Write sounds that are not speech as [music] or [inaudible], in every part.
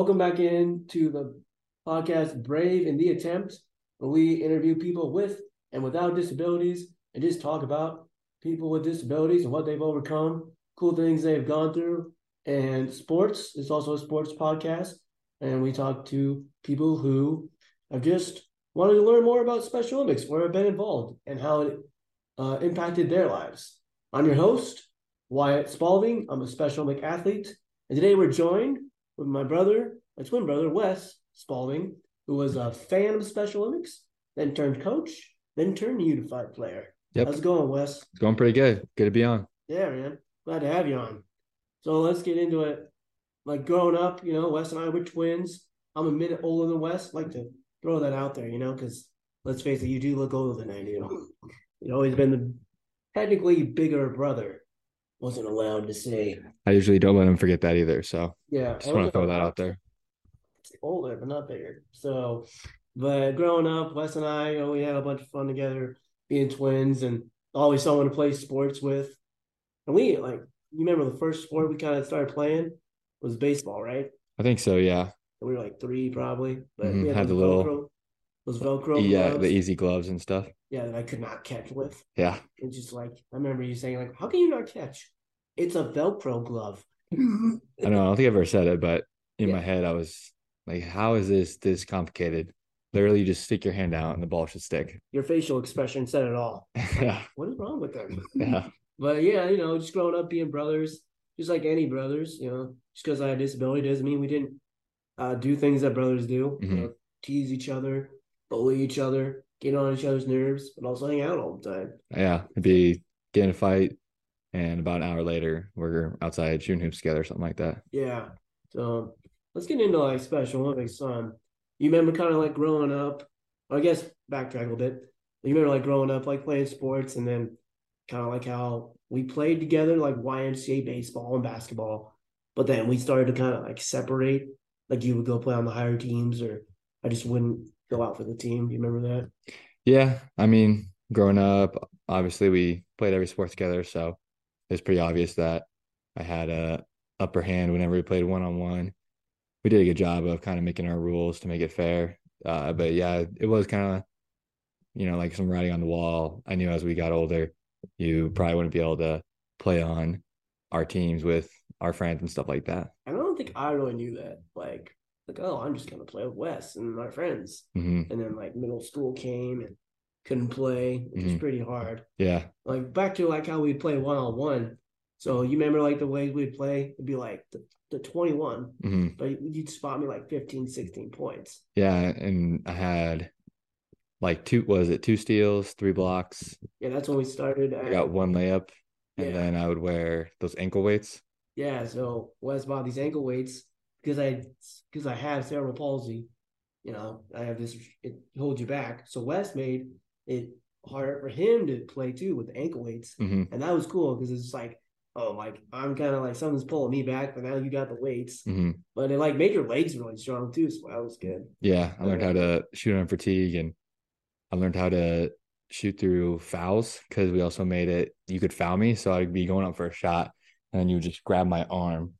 Welcome back in to the podcast Brave in the Attempt, where we interview people with and without disabilities and just talk about people with disabilities and what they've overcome, cool things they've gone through, and sports. It's also a sports podcast. And we talk to people who have just wanted to learn more about Special Olympics, where have been involved, and how it uh, impacted their lives. I'm your host, Wyatt Spalding. I'm a Special Olympic athlete. And today we're joined with my brother, my twin brother, Wes Spalding, who was a fan of Special Olympics, then turned coach, then turned unified player. Yep. How's it going, Wes? It's going pretty good. Good to be on. Yeah, man. Glad to have you on. So let's get into it. Like growing up, you know, Wes and I were twins. I'm a minute older than Wes. like to throw that out there, you know, because let's face it, you do look older than I do. [laughs] You've always been the technically bigger brother. Wasn't allowed to say. I usually don't let him forget that either. So Yeah. just want to throw that out there. older, but not bigger. So, but growing up, Wes and I, you know, we had a bunch of fun together, being twins, and always someone to play sports with. And we like, you remember the first sport we kind of started playing was baseball, right? I think so. Yeah. And we were like three probably, but Mhm, we had, had the little- those Velcro Yeah. gloves. The easy gloves and stuff. yeah, that I could not catch with. Yeah. It's just like I remember you saying like, "How can you not catch? It's a Velcro glove." I don't know. I don't think I've ever said it, but in Yeah. my head, I was like, how is this this complicated? Literally, you just stick your hand out and the ball should stick. Your facial expression said it all. [laughs] yeah. What is wrong with them? Yeah. But yeah, you know, just growing up being brothers, just like any brothers, you know, just because I had a disability doesn't mean we didn't uh, do things that brothers do. You Mhm. know, tease each other, bully each other, get on each other's nerves, but also hang out all the time. Yeah. It'd be get in a fight. And about an hour later, we're outside shooting hoops together, something like that. Yeah. So let's get into like Special Olympics. Um, you remember kind of like growing up, I guess backtrack a little bit. You remember like growing up, like playing sports, and then kind of like how we played together, like YMCA baseball and basketball, but then we started to kind of like separate. Like you would go play on the higher teams, or I just wouldn't go out for the team. Do you remember that? Yeah, I mean, growing up, obviously we played every sport together, so it's pretty obvious that I had a upper hand whenever we played one on one. We did a good job of kind of making our rules to make it fair. Uh, but yeah, it was kind of, you know, like some writing on the wall. I knew as we got older, you probably wouldn't be able to play on our teams with our friends and stuff like that. I don't think I really knew that. Like, like oh, I'm just gonna play with Wes and my friends. hmm and then like middle school came and couldn't play, which was Mhm. pretty hard. Yeah, Like back to like how we'd play one on one. So you remember like the ways we'd play? It'd be like the, the 21, hmm but you'd spot me like 15, 16 points. yeah, and I had like two, was it two steals, three blocks, Yeah, that's when we started. I got one layup, and Yeah. then I would wear those ankle weights. yeah, so Wes bought these ankle weights because I because I have cerebral palsy. You know, I have this. It holds you back. So Wes made it harder for him to play too with the ankle weights. hmm And that was cool because it's like, oh, like I'm kind of like something's pulling me back, but now you got the weights. hmm But it like made your legs really strong too, so that was good. Yeah, I learned how to shoot on fatigue, and I learned how to shoot through fouls because we also made it you could foul me, so I'd be going up for a shot, and then you would just grab my arm,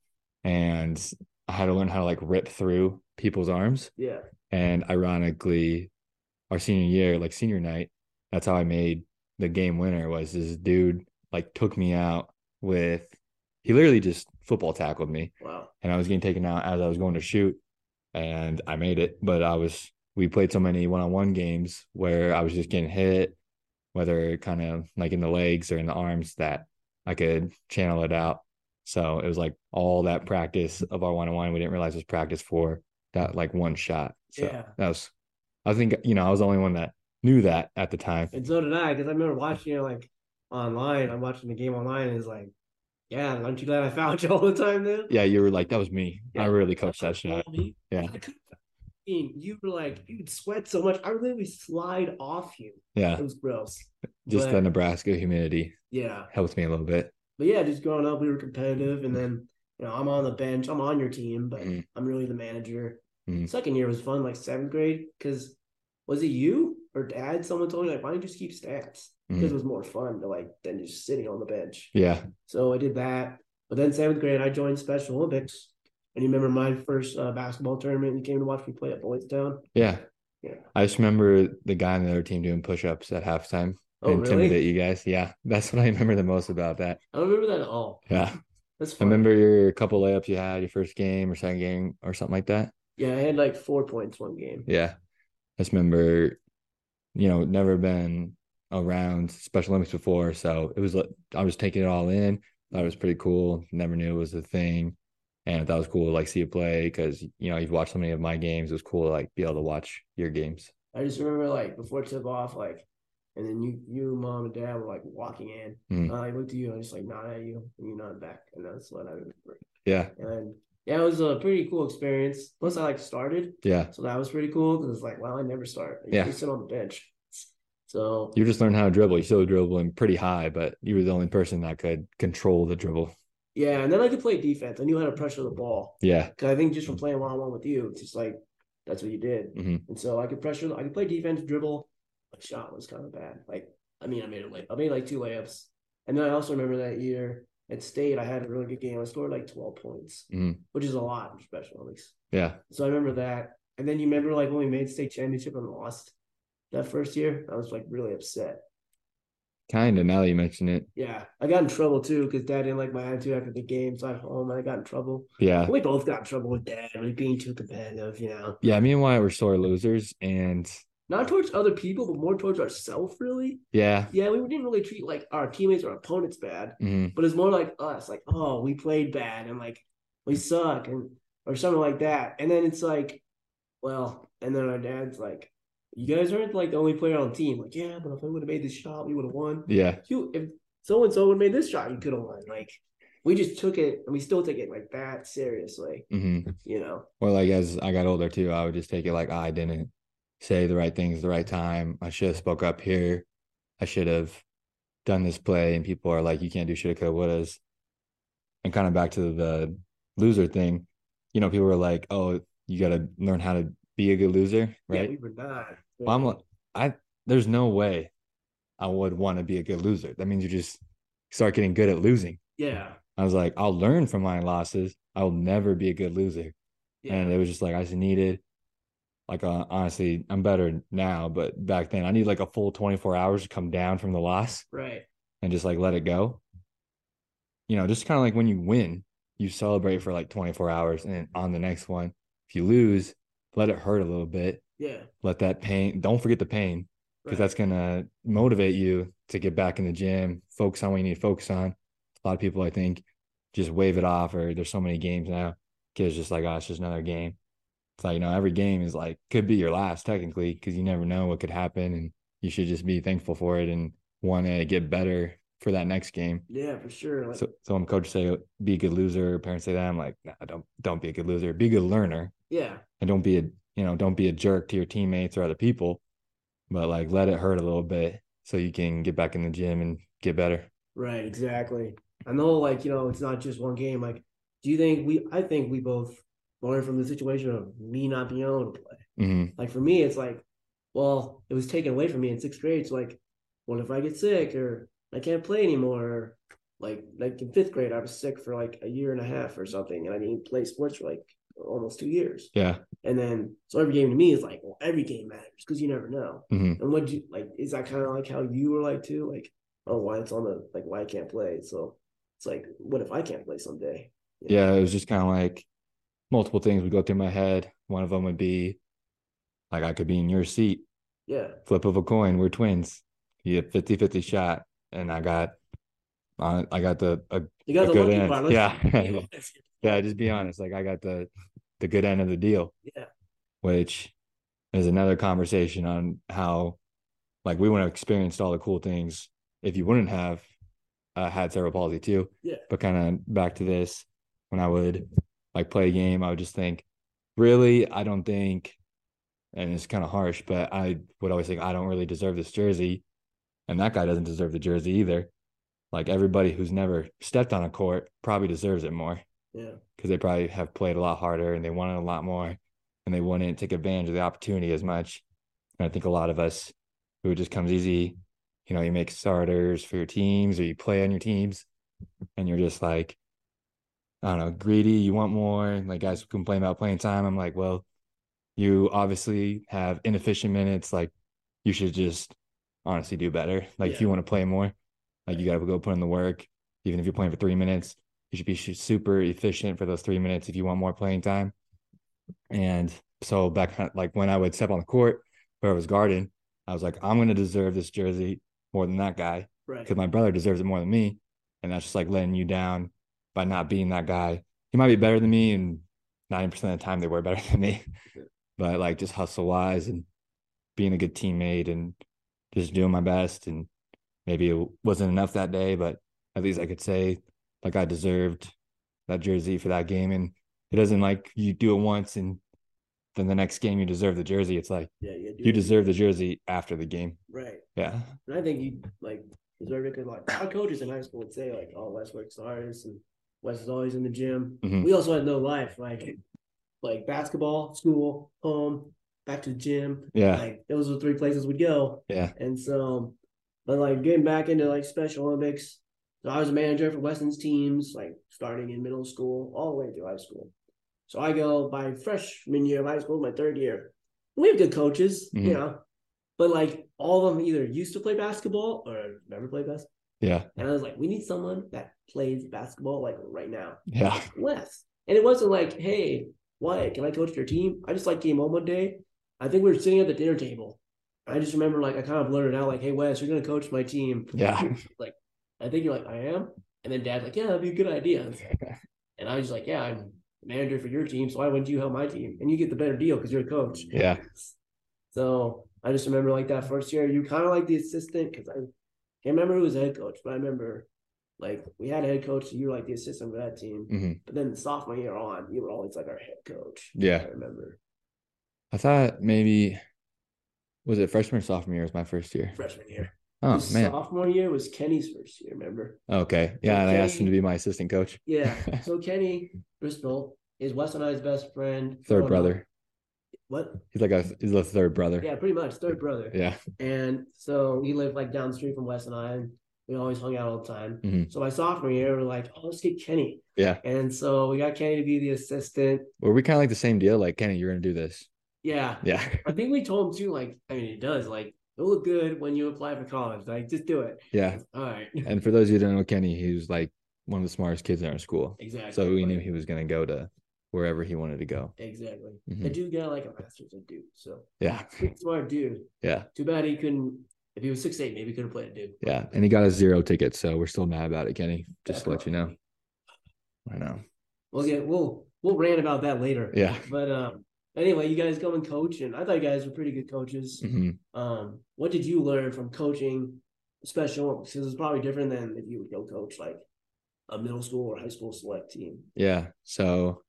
and I had to learn how to like rip through people's arms. Yeah. And ironically, our senior year, like senior night, that's how I made the game winner. Was this dude like took me out with he literally just football tackled me, Wow. and I was getting taken out as I was going to shoot, and I made it. But I was we played so many one on one games where I was just getting hit, whether kind of like in the legs or in the arms, that I could channel it out. So it was like all that practice of our one on one. We didn't realize it was practice for that like one shot. So Yeah. that was, I think you know I was the only one that knew that at the time. And so did I, because I remember watching it like online. I'm watching the game online, and it's like, yeah, aren't you glad I found you all the time then? Yeah, you were like that was me. Yeah. I really coached that shot. Me. Yeah. I you were like, you would sweat so much. I would literally slide off you. Yeah, It was gross. just But, the Nebraska humidity yeah. helped me a little bit. But yeah, just growing up, we were competitive, and then you know I'm on the bench. I'm on your team, but Mhm. I'm really the manager. Mhm. Second year was fun, like seventh grade, because was it you or dad? Someone told me like, why don't you just keep stats? Because Mhm. it was more fun to like than just sitting on the bench. Yeah, So I did that. But then seventh grade, I joined Special Olympics, And you remember my first uh, basketball tournament? You came to watch me play at Boys Town. Yeah. Yeah. I just remember the guy on the other team doing push ups at halftime. Oh, intimidate really? you guys. Yeah. That's what I remember the most about that. I don't remember that at all. Yeah. That's I remember your couple layups you had your first game or second game or something like that. Yeah, I had like four points one game. Yeah. I just remember, you know, never been around Special Olympics before. So it was like I was taking it all in. Thought it was pretty cool. Never knew it was a thing. And that was cool to like see it play because you know, you've watched so many of my games. It was cool to like be able to watch your games. I just remember like before tip off, like, and then you, you, mom, and dad were like walking in. Mm. Uh, I looked at you, and I just like nodded at you, and you nodded back, and that's what I remember. Yeah. And yeah, it was a pretty cool experience. Plus, I like started, Yeah. so that was pretty cool because it's like, wow, I never start. I Yeah. usually sit on the bench. So You just learned how to dribble. You still dribbling pretty high, but you were the only person that could control the dribble. yeah, and then I could play defense. I knew how to pressure the ball. Yeah. Cause I think just from playing one on one with you, it's just like that's what you did. Mhm. And so I could pressure, I could play defense, dribble. My shot was kind of bad. Like I mean, I made it late. I made like two layups, and then I also remember that year at state, I had a really good game. I scored like twelve points, Mhm. which is a lot for Special Olympics. Yeah. So I remember that. And then you remember like when we made state championship and lost that first year, I was like really upset. Kind of now that you mention it. Yeah, I got in trouble too because dad didn't like my attitude after the game. So at home, and I got in trouble. Yeah. We both got in trouble with dad, like being too competitive, you know. Yeah. Me and Wyatt were sore losers. And not towards other people, but more towards ourselves, really. yeah. Yeah, we didn't really treat like our teammates or opponents bad, Mhm. but it's more like us, like, oh, we played bad and like we suck and or something like that. And then it's like, well, and then our dad's like, you guys aren't like the only player on the team. Like, yeah, but if I would have made this shot, we would have won. Yeah. You if so and so would have made this shot, you could have won. Like we just took it and we still take it like that seriously, hmm you know. Well, like as I got older too, I would just take it like I didn't say the right things at the right time. I should have spoke up here. I should have done this play. And people are like, you can't do shoulda, coulda, wouldas. And kind of back to the loser thing, you know, people were like, oh, you got to learn how to be a good loser, Yeah, right? we were not. Well, I'm like, I there's no way I would want to be a good loser. That means you just start getting good at losing. yeah. I was like, I'll learn from my losses. I will never be a good loser. Yeah. And it was just like I just needed, like uh, honestly, I'm better now, but back then I need like a full 24 hours to come down from the loss right. and just like let it go. You know, just kind of like when you win, you celebrate for like 24 hours, and then on the next one, if you lose, let it hurt a little bit. Yeah. Let that pain. Don't forget the pain because right. that's gonna motivate you to get back in the gym, focus on what you need to focus on. A lot of people, I think, just wave it off, or there's so many games now. Kids just like, oh, it's just another game. It's like, you know, every game is like could be your last technically because you never know what could happen, and you should just be thankful for it and want to get better for that next game. Yeah, for sure. Like, So, so when coaches say be a good loser, parents say that, I'm like, nah, don't don't be a good loser. Be a good learner, yeah, and don't be a you know don't be a jerk to your teammates or other people, but like let it hurt a little bit so you can get back in the gym and get better. right, exactly. I know, like you know, it's not just one game. Like, do you think we? I think we both learned from the situation of me not being able to play. hmm Like for me, it's like, well, it was taken away from me in sixth grade. So like, what if I get sick or I can't play anymore? Or, like, like in fifth grade, I was sick for like a year and a half or something, and I didn't play sports for like almost two years. Yeah. And then, so every game to me is like, well, every game matters because you never know. hmm And what do you like? Is that kind of like how you were like too? Like, oh, Wyatt's on the like Wyatt can't play? So it's like, what if I can't play someday? You know? Yeah. It was just kind of like multiple things would go through my head. One of them would be like I could be in your seat, yeah, flip of a coin. We're twins. You have 50 50 shot, and I got. I I got the a you got the good end. part. Yeah. [laughs] yeah, just be honest. Like I got the the good end of the deal, yeah, which is another conversation on how like we wouldn't have experienced all the cool things if you wouldn't have uh, had cerebral palsy too. Yeah. But kind of back to this, when I would like play a game, I would just think, really, I don't think, and it's kind of harsh, but I would always think I don't really deserve this jersey, and that guy doesn't deserve the jersey either. Like everybody who's never stepped on a court probably deserves it more yeah, because they probably have played a lot harder and they wanted a lot more and they wouldn't take advantage of the opportunity as much. And I think a lot of us who it just comes easy, you know, you make starters for your teams or you play on your teams and you're just like, I don't know, greedy. You want more. Like guys complain about playing time. I'm like, well, you obviously have inefficient minutes. Like you should just honestly do better. Like if you want to play more, like you got to go put in the work. Even if you're playing for three minutes, you should be super efficient for those three minutes if you want more playing time. And so back uh, like when I would step on the court, where I was guarding, I was like, I'm gonna deserve this jersey more than that guy Right. because my brother deserves it more than me. And that's just like letting you down by not being that guy. He might be better than me, and 90% of the time they were better [laughs] than me. But like just hustle wise and being a good teammate and just doing my best. And maybe it wasn't enough that day, but at least I could say like I deserved that jersey for that game. And it doesn't like you do it once and then the next game you deserve the jersey. It's like Yeah, do you deserve the jersey after the game. Right. Yeah. And I think you like deserve it because like our coaches in high school would say like, "Oh, Wes works hardest and Wes is always in the gym." Mhm. We also had no life, like like basketball, school, home, back to the gym. Yeah. Like those are the three places we'd go. Yeah. And so, but like getting back into like Special Olympics, so I was a manager for Weston's teams, like starting in middle school all the way through high school. So I go by freshman year of high school, my third year. We have good coaches, Mhm. you know, but like all of them either used to play basketball or never played basketball. Yeah. And I was like, we need someone that plays basketball like right now. Yeah. Wes. And it wasn't like, hey, Wyatt, can I coach your team? I just like came home one day. I think we were sitting at the dinner table. I just remember like I kind of blurted out like, hey Wes, you're gonna coach my team. Yeah. [laughs] like, I think you're like, I am. And then dad's like, yeah, that'd be a good idea. [laughs] And I was like, yeah, I'm manager for your team, so why wouldn't you help my team? And you get the better deal because you're a coach. Yeah. So I just remember like that first year, you kind of like the assistant because I can't remember who was head coach, but I remember like we had a head coach, you were like the assistant for that team. hmm But then sophomore year on, you were always like our head coach. Yeah. I remember I thought maybe was it freshman or sophomore year was my first year. freshman year. Oh man. sophomore year was Kenny's first year. Remember? Okay. Yeah, and I asked him to be my assistant coach. Yeah. [laughs] so Kenny Bristol is Wes and I's best friend. Third brother. What? He's like a he's a third brother. Yeah, pretty much third brother. Yeah. And so he lived like down the street from Wes and I, and we always hung out all the time. Mhm. So my sophomore year, we're like, oh, let's get Kenny. Yeah. And so we got Kenny to be the assistant. Were we kind of like the same deal? Like, Kenny, you're gonna do this. Yeah. Yeah. [laughs] I think we told him too, like, I mean, it does, like, it'll look good when you apply for college. Like, just do it. Yeah. All right. [laughs] And for those of you who don't know Kenny, he was like one of the smartest kids in our school. exactly. So we knew he was gonna go to wherever he wanted to go. Exactly. Mhm. The dude got like a master's at Duke. So Yeah. smart dude. Yeah. Too bad he couldn't, if he was six eight, maybe he could have played Duke. Yeah. And he got a zero ticket, so we're still mad about it, Kenny. Just to let you know. I know. We'll get, we'll, we'll rant about that later. Yeah. But, um, anyway, you guys go and coach, and I thought you guys were pretty good coaches. hmm Um, what did you learn from coaching special? Because it's probably different than if you would go coach like a middle school or high school select team. Yeah. So,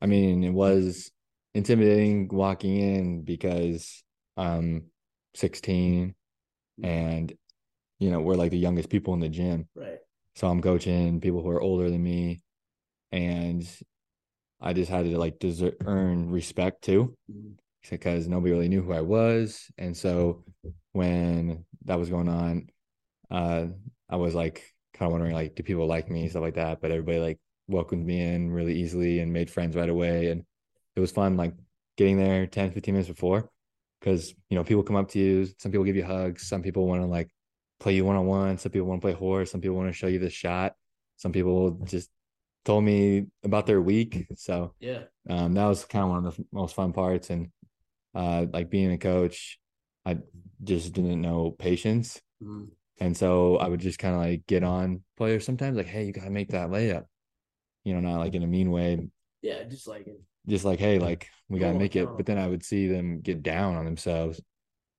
I mean, it was intimidating walking in because I'm 16 and, you know, we're like the youngest people in the gym. Right. So I'm coaching people who are older than me. And I just had to like deserve, earn respect too Mhm. because nobody really knew who I was. And so when that was going on, uh, I was like kind of wondering like, do people like me, stuff like that. But everybody like welcomed me in really easily and made friends right away. And it was fun like getting there 10, 15 minutes before. Cause you know, people come up to you, some people give you hugs, some people want to like play you one on one, some people want to play horse, some people want to show you the shot, some people just told me about their week. So Yeah. um, that was kind of one of the most fun parts and uh, like being a coach i just didn't know patience Mhm. and so i would just kind of like get on players sometimes like hey you gotta make that layup you know not like in a mean way Yeah. Just like it. Just like hey like we gotta make it but then i would see them get down on themselves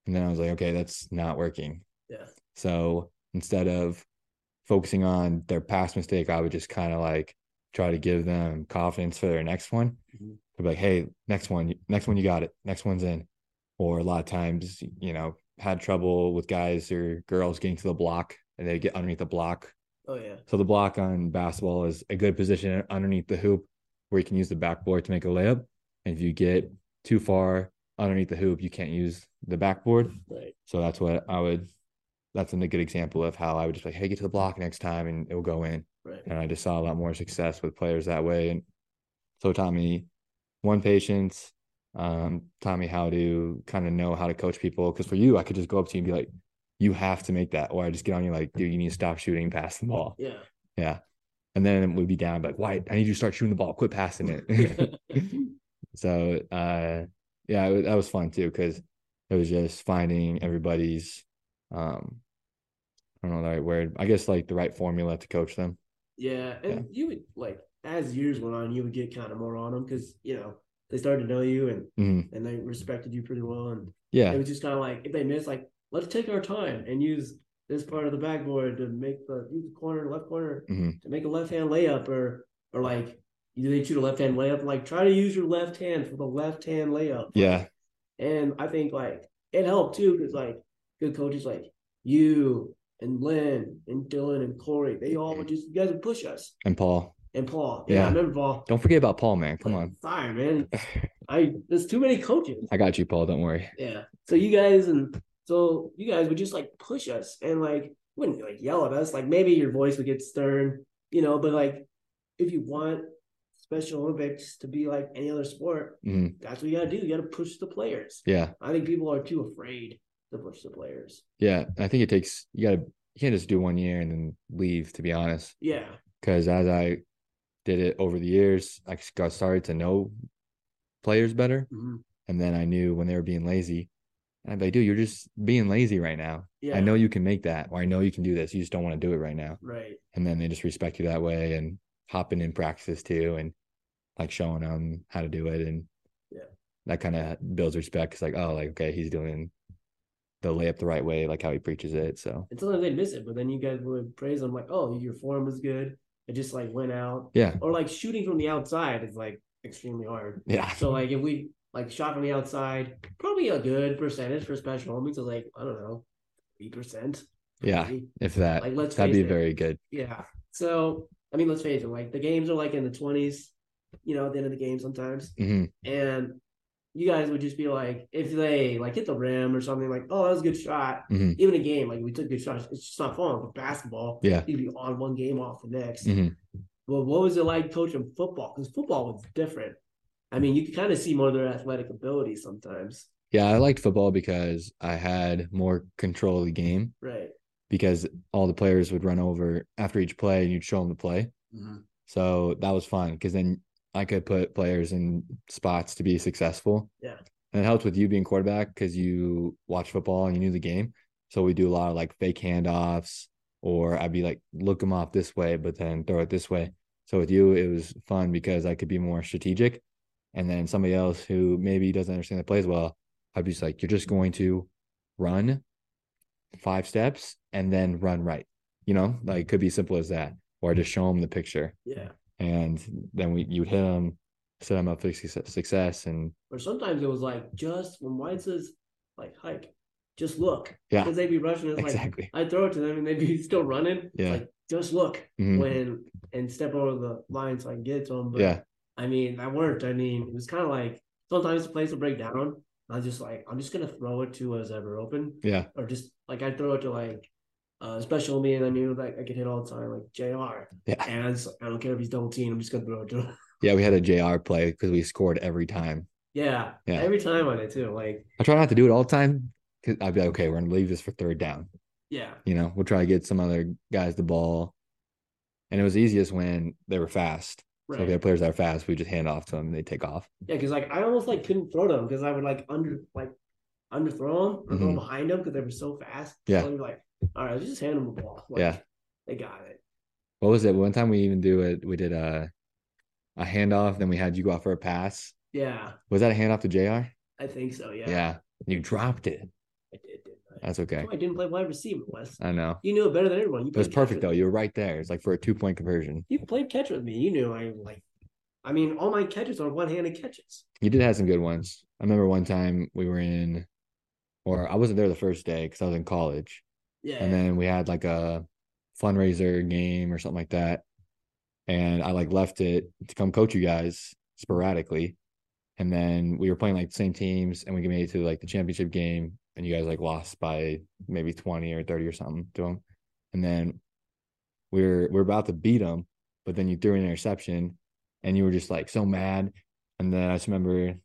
and then i was like okay that's not working Yeah. so instead of focusing on their past mistake i would just kind of like try to give them confidence for their next one Mhm. I'd be like, hey, next one, next one, you got it. Next one's in. Or a lot of times, you know, had trouble with guys or girls getting to the block and they get underneath the block. Oh yeah. So the block on basketball is a good position underneath the hoop where you can use the backboard to make a layup. And if you get too far underneath the hoop, you can't use the backboard. Right. So that's what I would. That's a good example of how I would just like, hey, get to the block next time, and it will go in. Right. And I just saw a lot more success with players that way. And so it taught me one patience, um, taught me how to kind of know how to coach people. Because for you, I could just go up to you and be like, "You have to make that," or I just get on you like, "Dude, you need to stop shooting past the ball." Yeah. Yeah. And then we'd be down, like, why? I need you to start shooting the ball. Quit passing it. [laughs] [laughs] so, uh, yeah, it, that was fun too because it was just finding everybody's, um, I don't know the right word. I guess like the right formula to coach them. Yeah, and you would like as years went on, you would get kind of more on them because you know they started to know you and Mhm. and they respected you pretty well, and Yeah. it was just kind of like if they miss, like let's take our time and use this part of the backboard to make the use the corner, left corner Mhm. to make a left hand layup, or or like you they shoot a left hand layup, like try to use your left hand for the left hand layup. Yeah. And I think like it helped too because like good coaches like you and Lynn and Dylan and Corey, they all would just you guys would push us. And Paul. And Paul, yeah, Yeah. I remember Paul. Don't forget about Paul, man. Come Like, on. sorry, man. [laughs] I there's too many coaches. I got you, Paul. Don't worry. Yeah. So you guys and so you guys would just like push us and like wouldn't like yell at us. Like maybe your voice would get stern, you know, but like if you want Special Olympics to be like any other sport, Mhm. that's what you gotta do. You gotta push the players. Yeah. I think people are too afraid to push the players. Yeah. I think it takes, you got to, you can't just do one year and then leave, to be honest. Yeah. Because as I did it over the years, I got started to know players better. Mhm. And then I knew when they were being lazy. And I'd be like, dude, you're just being lazy right now. Yeah. I know you can make that, or I know you can do this. You just don't want to do it right now. Right. And then they just respect you that way and hopping in practices too and like showing them how to do it. And Yeah. that kind of builds respect. It's like, oh, like, okay, he's doing the layup the right way, like how he preaches it. So And sometimes they'd miss it, but then you guys would praise them like, oh, your form was good. It just like went out. yeah. Or like shooting from the outside is like extremely hard. Yeah. So like if we like shot from the outside, probably a good percentage for Special Olympics is like, I don't know, three percent. Yeah. If that, Like let's that'd be it. very good. Yeah. So I mean, let's face it, like the games are like in the twenties, you know, at the end of the game sometimes. hmm And you guys would just be like, if they like hit the rim or something, like, oh, that was a good shot. Mhm. Even a game, like we took good shots. It's just not fun. But basketball, Yeah. you'd be on one game off the next. Mhm. Well, what was it like coaching football? Because football was different. I mean, you could kind of see more of their athletic ability sometimes. Yeah. I liked football because I had more control of the game Right. because all the players would run over after each play and you'd show them the play. Mm-hmm. So that was fun because then I could put players in spots to be successful. Yeah. And it helped with you being quarterback because you watch football and you knew the game. So we do a lot of like fake handoffs, or I'd be like, look them off this way, but then throw it this way. So with you, it was fun because I could be more strategic. And then somebody else who maybe doesn't understand the plays well, I'd be just like, you're just going to run five steps and then run right. You know, like it could be simple as that, or just show them the picture Yeah. and then we you hit them, set them up for success, and Or sometimes it was like just when Wyatt says like hike, just look. Yeah. Because they'd be rushing. It's exactly. like I throw it to them and they'd be [laughs] still running. It's Yeah. Like just look Mhm. when and step over the line so I can get it to them. But yeah, I mean, that worked. I mean, it was kind of like sometimes the place will break down. I was just like, I'm just gonna throw it to us ever open, yeah, or just like I throw it to like uh special me, and I knew like I could hit all the time, like Jr. yeah, And I, just, I don't care if he's double team, I'm just gonna throw it to him. [laughs] yeah. We had a JR play because we scored every time. yeah, Yeah. every time on it too. Like, I try not to do it all the time because I'd be like, okay, we're gonna leave this for third down. yeah, You know, we'll try to get some other guys the ball, and it was easiest when they were fast. So right. if they had players that are fast, we just hand off to them and they take off. Yeah, because like I almost like couldn't throw them because I would like under like underthrow them or throw Mhm. behind them because they were so fast. Yeah. so like, all right, let's just hand them the ball. Like, Yeah. they got it. What was it? One time we even do it. We did a a handoff, then we had you go out for a pass. Yeah, Was that a handoff to Jr? I think so. Yeah, Yeah, you dropped it. I did. Didn't I? That's okay. I didn't play wide receiver, Wes. I know. You knew it better than everyone. You It was perfect though. You were right there. It's like for a two point conversion. You played catch with me. You knew I like. I mean, all my catches are one-handed catches. You did have some good ones. I remember one time we were in, or I wasn't there the first day because I was in college, Yeah, and then we had like a fundraiser game or something like that, and I like left it to come coach you guys sporadically, and then we were playing like the same teams, and we made it to like the championship game, and you guys like lost by maybe twenty or thirty or something to them, and then we're we're about to beat them, but then you threw an interception and you were just like so mad. And then I just remember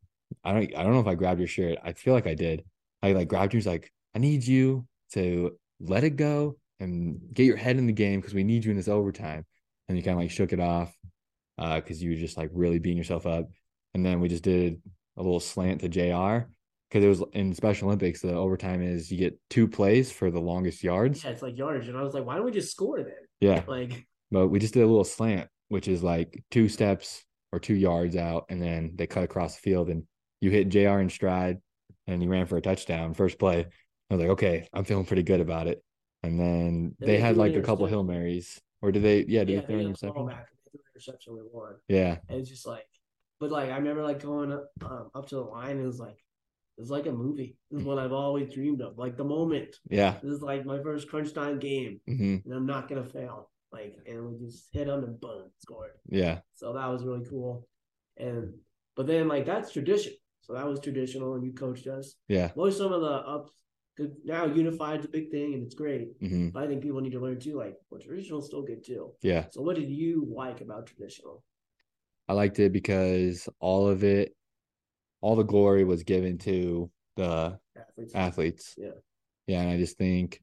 I don't I don't know if I grabbed your shirt. I feel like I did. I like grabbed you, was like, I need you to let it go and get your head in the game because we need you in this overtime. And you kind of like shook it off because uh, you were just like really beating yourself up. And then we just did a little slant to JR because it was in Special Olympics. The overtime is you get two plays for the longest yards. Yeah, it's like yardage, and I was like, why don't we just score then? Yeah, [laughs] like, but we just did a little slant, which is like two steps or two yards out, and then they cut across the field, and you hit Jr. in stride, and you ran for a touchdown first play. I was like, okay, I'm feeling pretty good about it. And then they, they had like a couple hail marys, or did they? Yeah, did yeah, they throw an interception? Back, interception we won. Yeah, and it's just like, but like I remember like going up, um, up to the line. and It was like it's like a movie. This is what I've always dreamed of. Like the moment. Yeah. This is like my first crunch time game, mm-hmm. and I'm not gonna fail. Like, and we just hit them and boom, scored. Yeah. So that was really cool, and but then like that's tradition. So that was traditional, and you coached us. Yeah. What are some of the ups? Now unified's a big thing, and it's great. Mm-hmm. But I think people need to learn too. Like, well, traditional's still good too. Yeah. So what did you like about traditional? I liked it because all of it all the glory was given to the athletes. athletes. Yeah. Yeah. And I just think,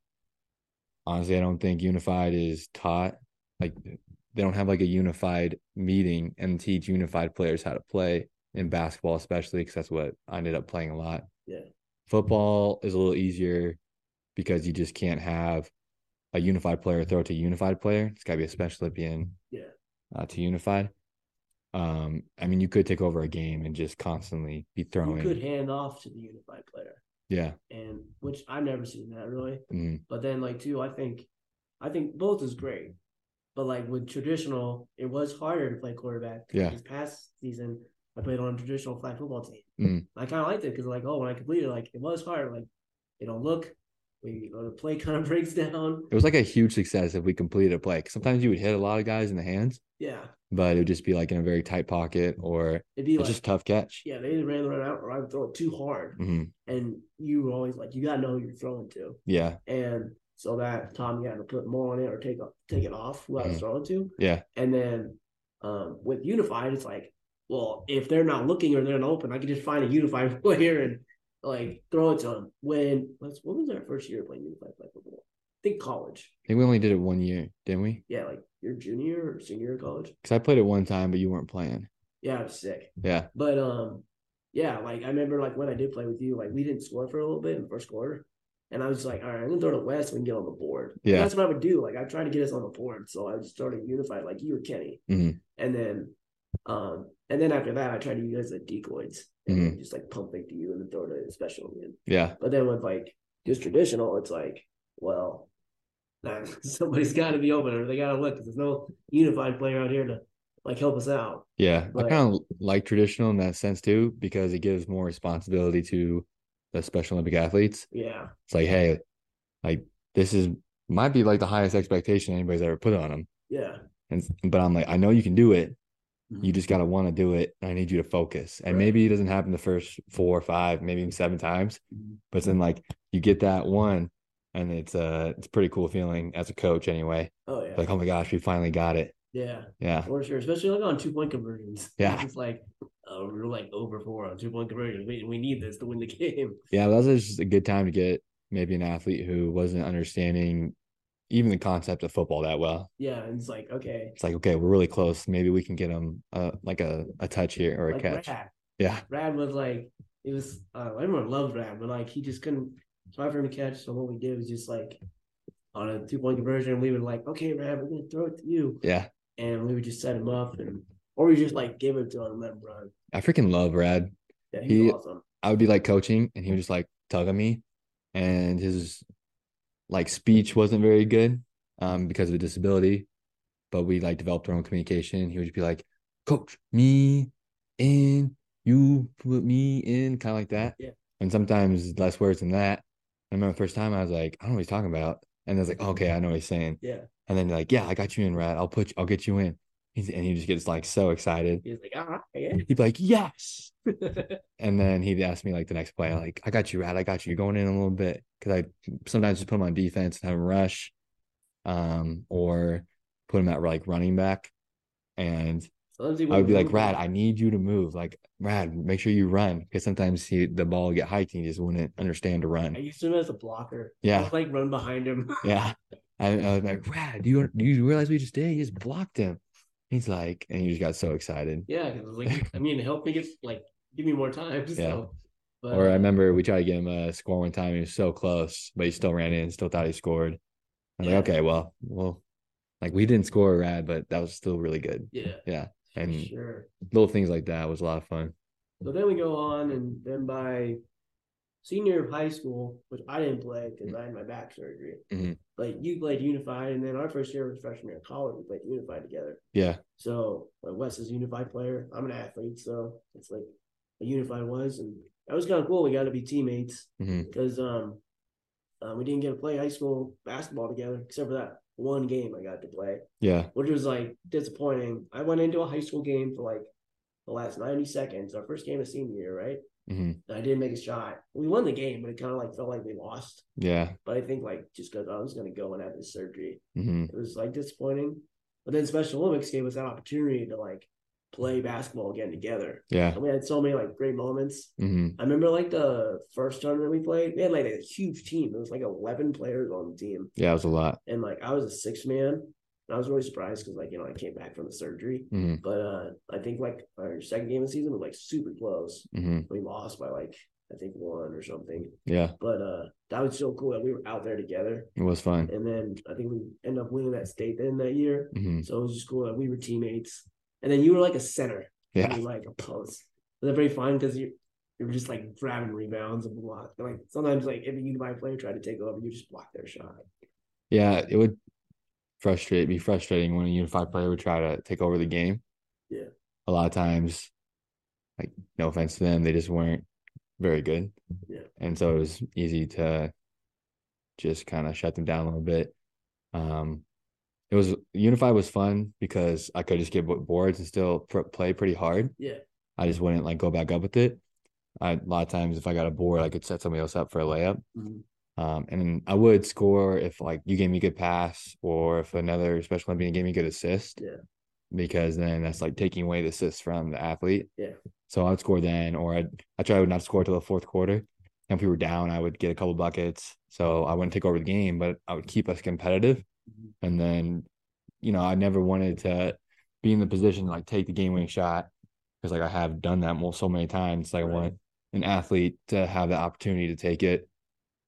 honestly, I don't think unified is taught. Like, they don't have like a unified meeting and teach unified players how to play in basketball, especially because that's what I ended up playing a lot. Yeah. Football is a little easier because you just can't have a unified player throw to a unified player. It's got to be a special Olympian yeah. Uh, to unified. Um, I mean, you could take over a game and just constantly be throwing. You could hand off to the unified player. Yeah. And which I've never seen that really. Mm-hmm. But then like too, I think I think both is great. But like with traditional, it was harder to play quarterback. Yeah. This past season, I played on a traditional flag football team. Mm-hmm. I kind of liked it because like, oh, when I completed, like it was hard. Like it don't look. We the play kind of [laughs] breaks down. It was like a huge success if we completed a play. Sometimes you would hit a lot of guys in the hands. Yeah but it would just be like in a very tight pocket or it'd be like, just tough catch. Yeah, they either ran the run out or I would throw it too hard. Mm-hmm. And you were always like, you gotta know who you're throwing to. Yeah. And so that Tommy had to put more on it or take take it off who I was mm-hmm. throwing to. Yeah. And then um, with unified, it's like, well, if they're not looking or they're not open, I can just find a unified [laughs] player and like throw it to them. When what was our first year playing unified football? I think college. I think we only did it one year, didn't we? Yeah, like your junior or senior college. Because I played it one time, but you weren't playing. Yeah, I was sick. Yeah. But um, yeah, like I remember like when I did play with you, like we didn't score for a little bit in the first quarter. And I was like, all right, I'm gonna throw to Wes so we can get on the board. Yeah. And that's what I would do. Like I tried to get us on the board. So I started unified like you or Kenny. Mm-hmm. And then um and then after that I tried to use the decoys mm-hmm. just like pump fake to you and then throw to special. Yeah. But then with like just traditional, it's like, well, [laughs] somebody's got to be open or they got to look because there's no unified player out here to like help us out. Yeah, but, I kind of like traditional in that sense too because it gives more responsibility to the Special Olympic athletes. Yeah, it's like, hey, like this is might be like the highest expectation anybody's ever put on them. Yeah, and but I'm like, I know you can do it. Mm-hmm. You just got to want to do it. I need you to focus. And right. maybe it doesn't happen the first four or five, maybe even seven times, mm-hmm. but then like you get that one and it's uh it's pretty cool feeling as a coach anyway. Oh yeah. Like oh my gosh, we finally got it. Yeah. Yeah. For sure, especially like on two point conversions. [laughs] Yeah. It's like uh, we're like over four on two point conversions. We we need this to win the [laughs] game. Yeah, that was just a good time to get maybe an athlete who wasn't understanding even the concept of football that well. Yeah, and it's like okay. It's like okay, we're really close. Maybe we can get him uh, like a, a touch here or a like catch. Rad. Yeah. Rad was like it was uh, everyone loved Rad, but like he just couldn't try for him to catch. So what we did was just like on a two point conversion, we would like, okay, Rad, we're gonna throw it to you. Yeah. And we would just set him up and or we just like give it to him and let him run. I freaking love Rad. Yeah, he's he, awesome. I would be like coaching and he would just like tug on me and his like speech wasn't very good um because of a disability. But we like developed our own communication. He would just be like, Coach, me in, you put me in, kind of like that. Yeah. And sometimes less words than that. I remember the first time I was like, I don't know what he's talking about. And I was like, okay, I know what he's saying. Yeah. And then like, yeah, I got you in, Rad. I'll put you, I'll get you in. He's, and he just gets like so excited. He's like, ah, yeah. He'd be like, yes. [laughs] and then he'd ask me like the next play, like, I got you, Rad. I got you. You're going in a little bit. Cause I sometimes just put him on defense and have him rush, um, or put him at like running back. and I would be like. Rad, I need you to move. Like, Rad, make sure you run. Because sometimes he the ball would get hiked and he just wouldn't understand to run. I used him as a blocker. Yeah. Would, like run behind him. [laughs] Yeah. I, I was like, Rad, do you do you realize we just did? You just blocked him. He's like, and he just got so excited. yeah, like [laughs] I mean, help me get like give me more time. [laughs] So. Yeah. But, Or I remember we tried to get him a score one time. He was so close, but he still ran in, still thought he scored. I'm Yeah. like, okay, well, well, like we didn't score a Rad, but that was still really good. yeah, Yeah. And sure. little things like that was a lot of fun. So then we go on, and then by senior of high school, which I didn't play because I had my back surgery. Mhm. But you played unified, and then our first year was freshman year of college. We unified together. Yeah. So like Wes is a unified player. I'm an athlete, so it's like a unified was, and that was kind of cool. We got to be teammates hmm because um, uh, we didn't get to play high school basketball together except for that one game I got to play, Yeah. which was like disappointing. I went into a high school game for like the last 90 seconds, our first game of senior year, right? hmm And I didn't make a shot. We won the game, but it kind of like felt like we lost. Yeah. But I think like just because I was gonna go and have this surgery, hmm it was like disappointing. But then Special Olympics gave us that opportunity to like play basketball again together. Yeah. And we had so many like great moments. hmm I remember like the first tournament we played, we had like a huge team. It was like 11 players on the team. Yeah. It was a lot. And like I was a six man. I was really surprised because like, you know, I came back from the surgery. hmm But uh I think like our second game of the season was like super close. hmm We lost by like I think one or something. Yeah. But uh that was so cool that we were out there together. It was fun. And then I think we ended up winning that state then that year. hmm So it was just cool that we were teammates. And then you were like a center. Yeah. Like a post. Was that very fun because you you were just like grabbing rebounds and block. Like sometimes like if you buy a unified player tried to take over, you just block their shot. Yeah. It would frustrate, be frustrating when a unified player would try to take over the game. Yeah. A lot of times, like, no offense to them, they just weren't very good. Yeah. And so it was easy to just kind of shut them down a little bit. Um, it was unified was fun because I could just get boards and still pr- play pretty hard. Yeah. I just wouldn't like go back up with it. I, a lot of times, if I got a board, I could set somebody else up for a layup. Mhm. Um, and then I would score if like you gave me a good pass or if another special Olympian gave me a good assist. Yeah. Because then that's like taking away the assist from the athlete. Yeah. So I would score then, or I'd I try would not to score till the fourth quarter. And if we were down, I would get a couple buckets. So I wouldn't take over the game, but I would keep us competitive. Mhm. And then, you know, I never wanted to be in the position to like take the game winning shot because like I have done that so many times. Like I want an athlete to have the opportunity to take it,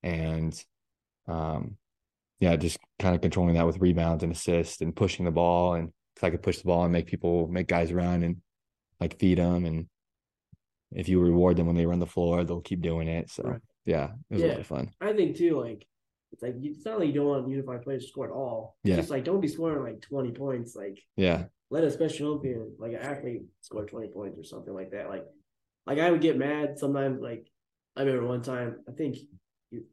and um, yeah, just kind of controlling that with rebounds and assists and pushing the ball, and because I could push the ball and make people make guys run and like feed them, and if you reward them when they run the floor, they'll keep doing it. So Right. yeah, it was a lot of fun. I think too, like it's like it's not like you don't want unified players to score at all. It's Yeah. just like don't be scoring like 20 points. Like Yeah, let a special Olympian, like an athlete, score 20 points or something like that. Like, like I would get mad sometimes. Like, I remember one time, I think you,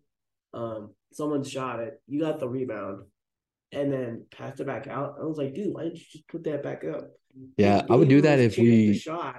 um, someone shot it, you got the rebound, and then passed it back out. I was like, dude, why didn't you just put that back up? Yeah, I would do that if we- shot,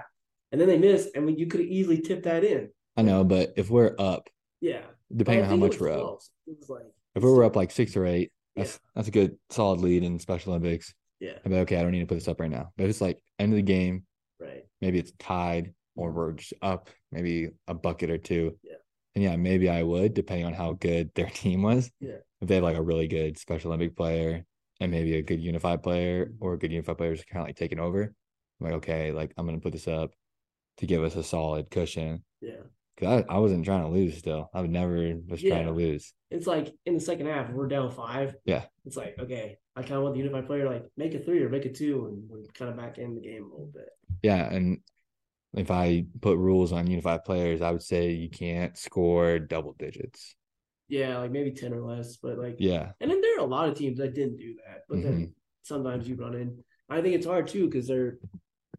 and then they missed, and we, you could have easily tipped that in. I know, but if we're up, Yeah, depending on how much we're up, close. It was like if we were up like six or eight, Yeah. that's that's a good solid lead in Special Olympics. yeah, be like, okay, I don't need to put this up right now. But if it's like end of the game, right, maybe it's tied or we're just up maybe a bucket or two. Yeah. And yeah, maybe I would, depending on how good their [laughs] team was. Yeah. If they have like a really good Special Olympic player and maybe a good unified player or a good unified player is kind of like taking over, I'm like, okay, like I'm gonna put this up to give us a solid cushion. yeah. I, I wasn't trying to lose still. I would never was trying to lose. It's like in the second half, we're down five. Yeah. It's like, okay, I kind of want the unified player to like make a three or make a two, and we're kind of back in the game a little bit. Yeah. And if I put rules on unified players, I would say you can't score double digits. Yeah, like maybe 10 or less, but like, Yeah. and then there are a lot of teams that didn't do that, but then Mm-hmm. sometimes you run in. I think it's hard too because they're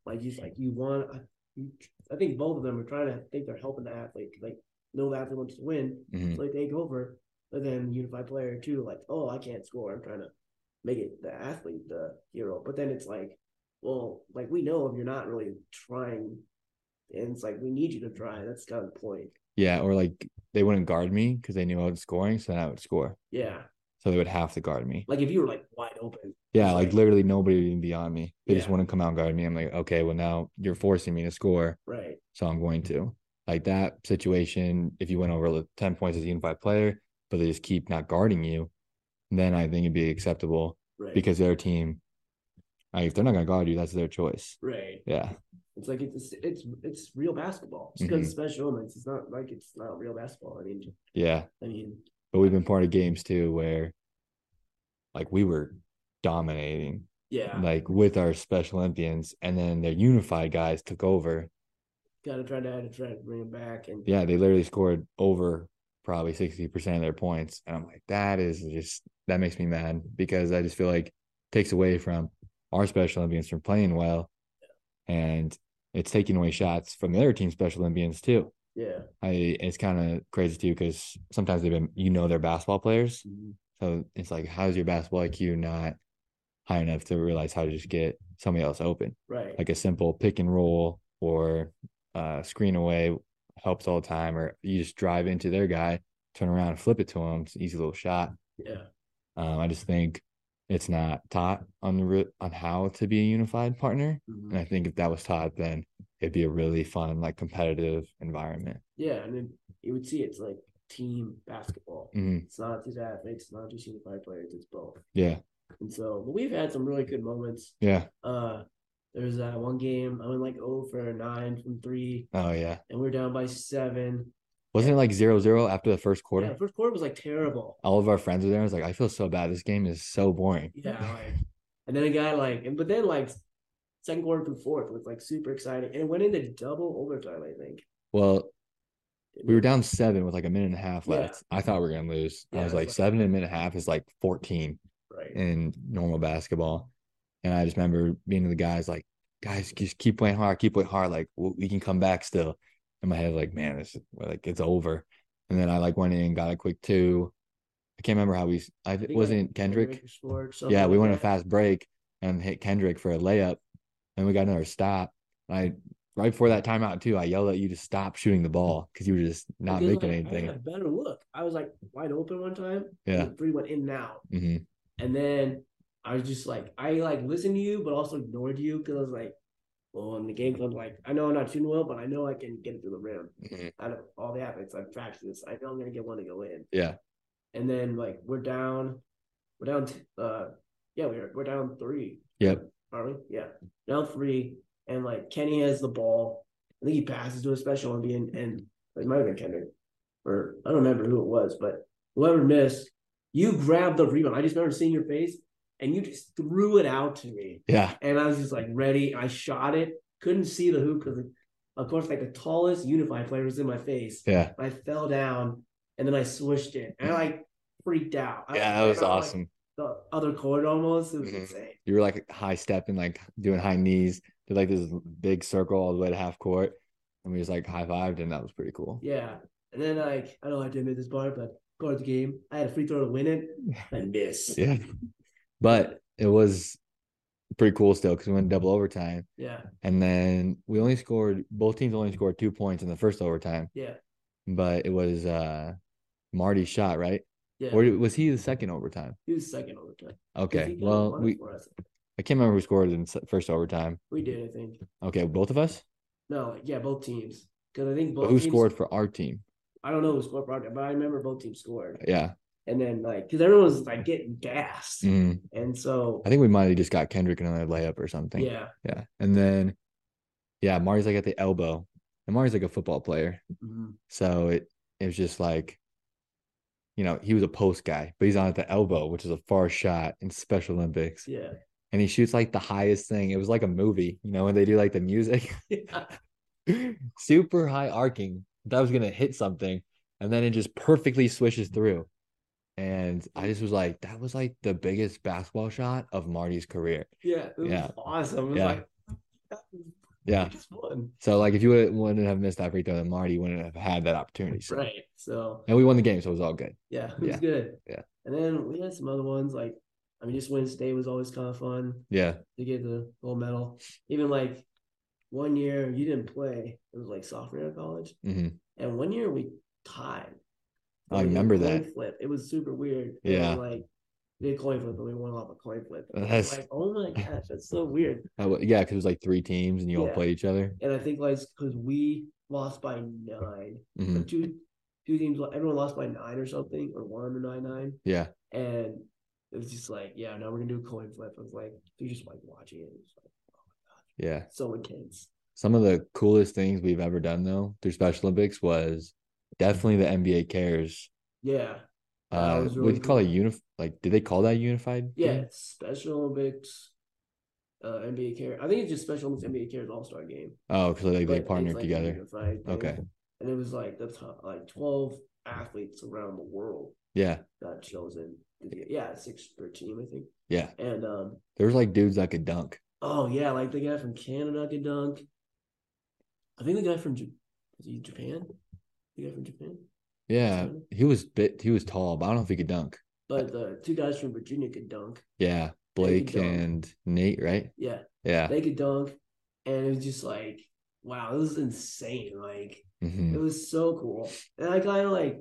like, you like, you want, you, I think both of them are trying to think they're helping the athlete. Like, no athlete wants to win, Mhm. so they take over. But then the unified player too, like, oh, I can't score. I'm trying to make it the athlete the hero. But then it's like, well, like we know if you're not really trying, and it's like we need you to try. That's kind of the point. Yeah. Or like they wouldn't guard me because they knew I was scoring. So I would score. Yeah, so they would have to guard me. Like if you were like wide open. Yeah, like like- literally nobody would even be on me. They just Yeah. wouldn't come out and guard me. I'm like, okay, well now you're forcing me to score, Right. so I'm going to. Like that situation, if you went over the 10 points as a unified player, but they just keep not guarding you, then I think it'd be acceptable Right. because their team, like, if they're not going to guard you, that's their choice. right. Yeah. It's like it's it's it's real basketball. Just Mm-hmm. because special elements, it's not like it's not real basketball. I mean, Yeah. I mean, But we've been part of games too where like we were dominating yeah, like with our special Olympians and then their unified guys took over. gotta try to try to bring it back. And Yeah, they literally scored over probably 60% of their points. And I'm like, that is just that makes me mad because I just feel like it takes away from our special Olympians from playing well. And it's taking away shots from the other team special Olympians too. Yeah, I it's kind of crazy too because sometimes they've been you know they're basketball players. Mhm. So it's like, how's your basketball IQ not high enough to realize how to just get somebody else open? right, Like a simple pick and roll or uh, screen away helps all the time, or you just drive into their guy, turn around, and flip it to him. It's an easy little shot. yeah, Um, I just think it's not taught on the re- on how to be a unified partner, mhm. and I think if that was taught, then it'd be a really fun, like competitive environment. yeah. And then you would see it's like team basketball. Mhm. It's not just athletes, it's not just unified players. It's both. Yeah, And so, but we've had some really good moments. yeah. Uh, there was that one game I went like 0 for nine from three, Oh yeah. and we are down by seven. Wasn't it like zero zero after the first quarter? Yeah, first quarter was like terrible. all of our friends were there. I was like, I feel so bad. This game is so boring. Yeah, like, and then a guy like, and but then like second quarter through fourth was like super exciting, and it went into double overtime. I think Well, we were down seven with like a minute and a half Yeah. left. I thought we were gonna lose. Yeah, I was like, like- seven and a minute and a half is like 14 right. in normal basketball. And I just remember being to the guys like, guys, just keep playing hard, keep playing hard. Like we can come back still. In my head, like, man, it's like it's over. And then I like went in and got a quick two. I can't remember how we. I, I wasn't Kendrick. Yeah, we like went a fast break and hit Kendrick for a layup, and we got another stop. I right before that timeout too, I yelled at you to stop shooting the ball because you were just not Because, making like, anything. I better look. I was like wide open one time. Yeah. three went in and out, hmm and then I was just like, I like listened to you, but also ignored you because I was like, well, in the game club, like I know I'm not shooting well, but I know I can get it through the rim. hmm Out of all the athletes I've practiced this, I know I'm gonna get one to go in. Yeah. And then like we're down, we're down. T- uh, yeah, we're we're down three. Yep. Are we? Yeah, down three, and like Kenny has the ball. I think he passes to a special Olympian, and it might have been Kendrick, or I don't remember who it was, but whoever missed, you grabbed the rebound. I just remember seeing your face, and you just threw it out to me, Yeah. and I was just like ready. I shot it, couldn't see the hoop because, of course, like the tallest unified player was in my face. Yeah. I fell down and then I swished it and I like freaked out. I Yeah. That was out, like, awesome. the other court almost. It was Mhm. insane. You were like high stepping, like doing high knees, did like this big circle all the way to half court. And we just like high fived, and that was pretty cool. Yeah. And then like I don't know I didn't make this part, but guard the game. I had a free throw to win it. [laughs] I miss. Yeah. But it was pretty cool still because we went double overtime. Yeah. And then we only scored, both teams only scored two points in the first overtime. Yeah. but it was uh Marty's shot, right? Yeah. Or was he the second overtime? he was second overtime. Okay. Well, we. I can't remember who scored in first overtime. we did, I think. Okay, both of us. No, yeah, both teams. Because I think both But who teams, scored for our team? I don't know who scored for our team, but I remember both teams scored. Yeah. And then like because everyone was like getting gassed. Mhm. And so I think we might have just got Kendrick another layup or something. yeah. Yeah. And then yeah, Marty's like at the elbow. And Marty's like a football player. Mhm. So it it was just like you know, he was a post guy, but he's on at the elbow, which is a far shot in Special Olympics. Yeah. And he shoots like the highest thing. It was like a movie, you know, when they do like the music. [laughs] Yeah. [laughs] super high arcing. That was gonna hit something, and then it just perfectly swishes through. And I just was like, that was like the biggest basketball shot of Marty's career. Yeah, it was Yeah. awesome. It was Yeah. like Yeah. So like, if you would, wouldn't have missed that free throw, then Marty wouldn't have had that opportunity. So. Right. So And we won the game, so it was all good. yeah, it was Yeah. good. Yeah. And then we had some other ones like I mean just Wednesday was always kind of fun Yeah. to get the gold medal. Even like one year you didn't play. It was like sophomore year of college. hmm And one year we tied. I was remember coin that. Flip. It was super weird. Yeah. Like did coin flip, but we won off a coin flip. [laughs] That's- like, oh my [laughs] gosh, that's so weird. Oh, yeah, because it was like three teams and you all played each other. And I think like because we lost by 9 Mhm. Two two teams, everyone lost by nine or something, or one or nine nine, Yeah. and it was just like, yeah, now we're gonna do a coin flip. I was like, you just like watching it. It was like Yeah. so intense. Some of the coolest things we've ever done though through Special Olympics was definitely the NBA cares. Yeah, Uh, was what do you call it? Unif like, did they call that unified? yeah. game? Special Olympics, uh, NBA care. I think it's just Special Olympics NBA cares All Star game. Oh, because like but they partnered like together. Okay. and it was like the top, like twelve athletes around the world Yeah. got chosen. Yeah, six per team, I think. Yeah. And um, There was like dudes that could dunk. oh yeah, like the guy from Canada could dunk. I think the guy from Ja- is he Japan? The guy from Japan, Yeah. He was bit he was tall, but I don't know if he could dunk. but the two guys from Virginia could dunk. Yeah. Blake and Nate, right? Yeah, Yeah. they could dunk, and it was just like, wow, this is insane. Like it hmm was so cool, and I kind of like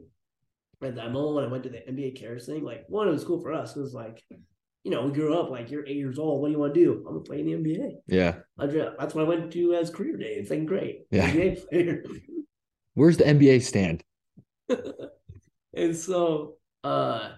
at that moment when I went to the NBA cares thing. Like one, it was cool for us because like. You know, we grew up like you're eight years old. What do you want to do? I'm gonna play in the NBA. Yeah. I That's what I went to as career day in second grade. Yeah. [laughs] Where's the NBA stand? [laughs] and so uh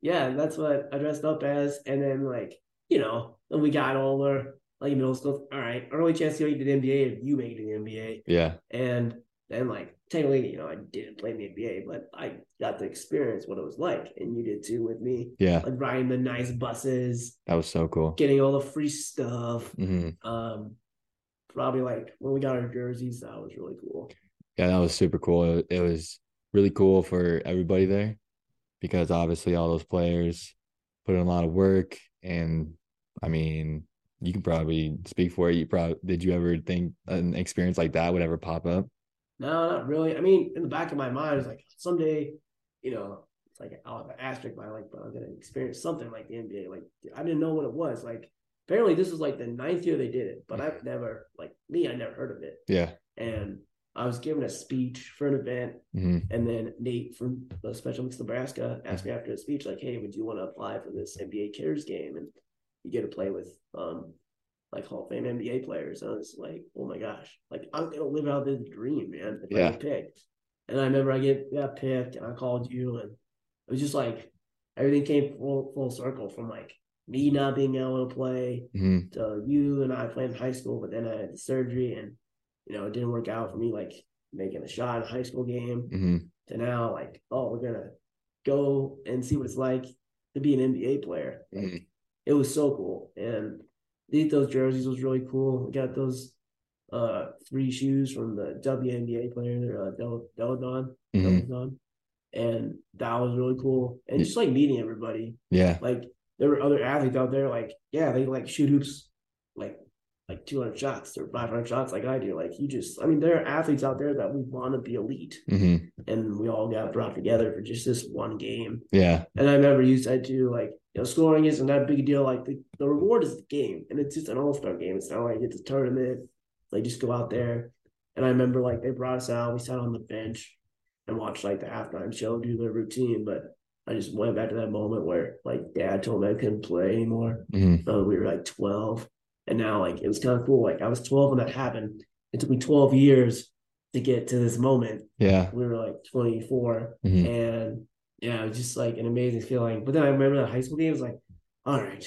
yeah, that's what I dressed up as. And then like, you know, when we got older, like middle school, all right, early chance you make the NBA if you make it to the NBA. Yeah. And then like technically, you know, I didn't play in the NBA, but I got to experience what it was like. And you did too with me. Yeah. Like riding the nice buses, That was so cool. getting all the free stuff. hmm Um probably like when we got our jerseys, that was really cool. Yeah, that was super cool. It, it was really cool for everybody there because obviously all those players put in a lot of work. And I mean, you can probably speak for it. You probably did you ever think an experience like that would ever pop up? No, not really. I mean, in the back of my mind, it's like someday, you know, it's like I'll have an asterisk by like, but I'm gonna experience something like the NBA. Like I didn't know what it was. Like apparently this is like the ninth year they did it, but mm-hmm. I've never like me, I never heard of it. Yeah. And I was given a speech for an event, hmm and then Nate from the Special Olympics Nebraska asked me after the speech, like, "Hey, would you want to apply for this NBA Cares game?" And you get to play with um like Hall of Fame NBA players. And I was like, "Oh my gosh! Like I'm gonna live out this dream, man." If I Yeah. get picked, and I remember I get got picked, and I called you, and it was just like everything came full full circle from like me not being able to play hmm to you and I playing in high school, but then I had the surgery, and you know it didn't work out for me. Like making a shot in a high school game hmm to now like oh we're gonna go and see what it's like to be an NBA player. Like, Mhm. It was so cool, and these those jerseys was really cool. We got those uh three shoes from the WNBA player, uh, Del Delle Donne, hmm Delle Donne, and that was really cool. And just like meeting everybody, Yeah. like there were other athletes out there, like yeah, they like shoot hoops, like like 200 shots or 500 shots, like I do. Like you just, I mean, there are athletes out there that we want to be elite hmm and we all got brought together for just this one game. Yeah. And I remember you said too, like, you know, scoring isn't that big a deal. Like the, the reward is the game, and it's just an all star game. It's not like it's a tournament. Like just go out there. And I remember like they brought us out. We sat on the bench and watched like the halftime show do their routine. But I just went back to that moment where like dad told me I couldn't play anymore. hmm Uh, we were like 12. And now like it was kind of cool. Like I was 12 when that happened. It took me 12 years to get to this moment. Yeah. We were like 24. hmm And yeah, it was just like an amazing feeling. But then I remember that high school game. Was like, all right,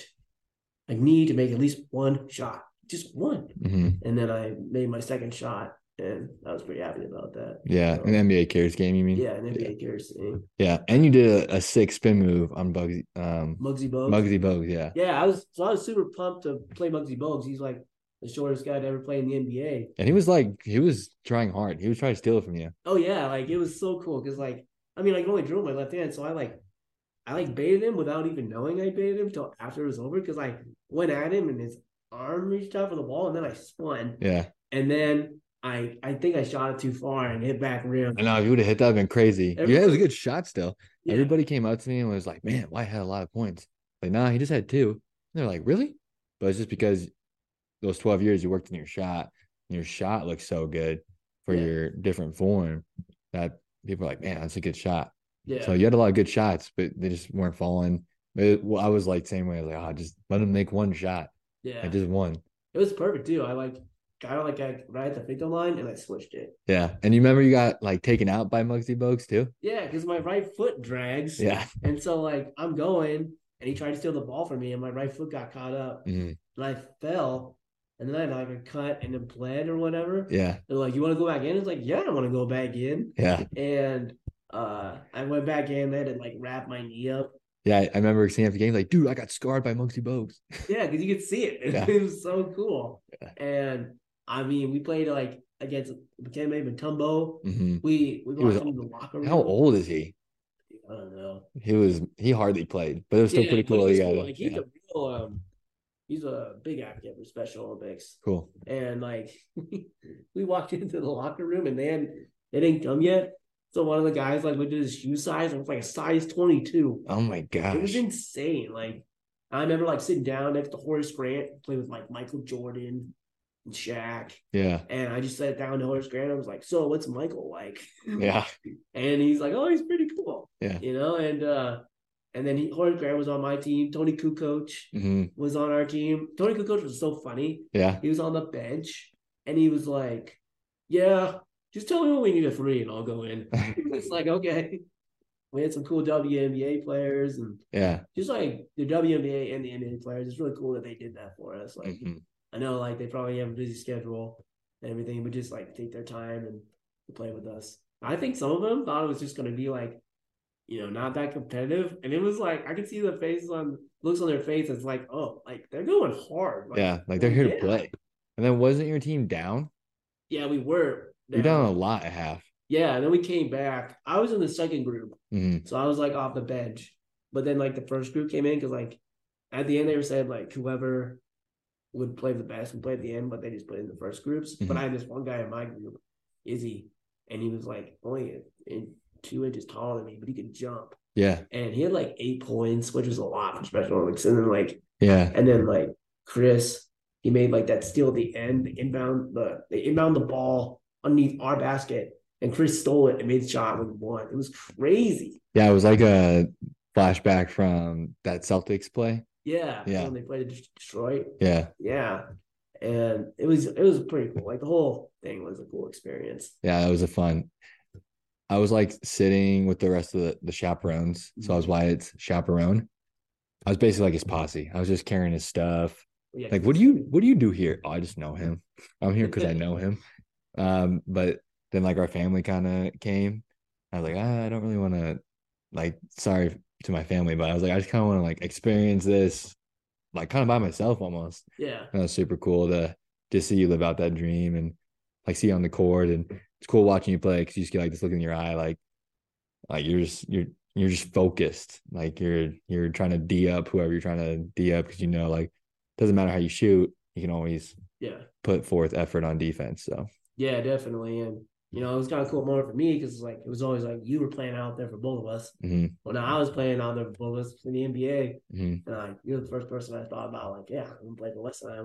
I need to make at least one shot, just one. hmm And then I made my second shot, and I was pretty happy about that. Yeah. So, An NBA cares game, you mean? yeah, an NBA cares thing. Yeah. And you did a, a sick spin move on Bugsy um Muggsy Bogues. Muggsy Bogues, yeah. Yeah, I was so I was super pumped to play Muggsy Bogues. He's like the shortest guy to ever play in the NBA. And he was like he was trying hard. He was trying to steal it from you. Oh yeah, like it was so cool because like I mean I can only drill my left hand, so I like I like baited him without even knowing I baited him until after it was over because I went at him and his arm reached out for the ball and then I spun Yeah. and then I I think I shot it too far and hit back rim. I know if you would have hit that, it'd been crazy. yeah, it was a good shot still. Yeah. Everybody came up to me and was like, Man, Wyatt had a lot of points? Like, nah, he just had two. And they're like, Really? But it's just because those 12 years you worked in your shot and your shot looks so good for Yeah. your different form that people are like, Man, that's a good shot. Yeah. So you had a lot of good shots, but they just weren't falling. It, well, I was like same way. I was like, oh, just let him make one shot. Yeah, I just won. it was perfect too. I like kind of like I right at the free throw line and I switched it. Yeah, and you remember you got like taken out by Muggsy Bogues too. Yeah, because my right foot drags. Yeah. [laughs] And so like I'm going and he tried to steal the ball from me and my right foot got caught up Mhm. and I fell and then I had like a cut and then bled or whatever. Yeah. They're like, You want to go back in? It's like, yeah, I want to go back in. Yeah. And uh I went back in, they had to like wrap my knee up. Yeah. I remember seeing after the game, like, dude, I got scarred by Muggsy Bogues. [laughs] Yeah, because you could see it. [laughs] It, Yeah. was so cool. Yeah. And I mean, we played like against Dikembe Mutombo. hmm We we was- into the locker room. How old is he? I don't know. He was he hardly played, but it was still pretty cool. cool. Like he's Yeah. a real um he's a big advocate for Special Olympics. Cool. And like [laughs] we walked [laughs] into the locker room and they hadn't they didn't come yet. So one of the guys like looked at his shoe size and it was like a size 22. Oh my god! It was insane. Like I remember like sitting down next to Horace Grant, play with like Michael Jordan and Shaq. Yeah. And I just sat down to Horace Grant. I was like, so what's Michael like? [laughs] Yeah. And he's like, oh, he's pretty cool. Yeah. You know, and uh and then he Horace Grant was on my team. Toni Kukoc hmm was on our team. Toni Kukoc was so funny. Yeah. He was on the bench and he was like, Yeah, just tell me when we need a three and I'll go in. [laughs] it's like, okay. We had some cool WNBA players and Yeah. just like the WNBA and the NBA players. It's really cool that they did that for us. Like Mhm. I know like they probably have a busy schedule and everything, but just like take their time and play with us. I think some of them thought it was just gonna be like, you know, not that competitive. And it was like I could see the faces on looks on their face. It's like, oh, like they're going hard. Like, Yeah. Like they're here to play. And then wasn't your team down? Yeah, we were. You're down a lot at half. Yeah, and then we came back. I was in the second group, hmm so I was like off the bench. But then like the first group came in because like at the end they were saying like whoever would play the best would play at the end, but they just put in the first groups. But Mhm. I had this one guy in my group, Izzy, and he was like only in two inches taller than me, but he could jump. Yeah. And he had like eight points, which was a lot for Special Olympics. And then like Yeah. and then like Chris, he made like that steal at the end, the inbound, the they inbound the ball underneath our basket, and Chris stole it and made the shot and one. It was crazy. Yeah. It was like a flashback from that Celtics play. Yeah. Yeah. When they played Detroit. Yeah. Yeah. And it was it was pretty cool. Like the whole thing was a cool experience. Yeah. it was a fun. I was like sitting with the rest of the, the chaperones. So I was Wyatt's chaperone. I was basically like his posse. I was just carrying his stuff. Yeah, Like, what do you what do you do here? Oh, I just know him. I'm here because I know him. [laughs] Um, but then like our family kind of came. I was like, ah, I don't really want to like sorry to my family, but I was like, I just kind of want to like experience this like kind of by myself almost. Yeah. That was super cool to just see you live out that dream and like see you on the court and it's cool watching you play because you just get like this look in your eye like like you're just you're you're just focused like you're you're trying to d up whoever you're trying to d up because you know like doesn't matter how you shoot you can always Yeah. put forth effort on defense so Yeah, definitely. And you know, it was kind of cool more for me because like it was always like you were playing out there for both of us. mhm, Well, now I was playing out there for both of us in the NBA. mhm. And like you're the first person I thought about, like, yeah, I'm gonna play for West Side.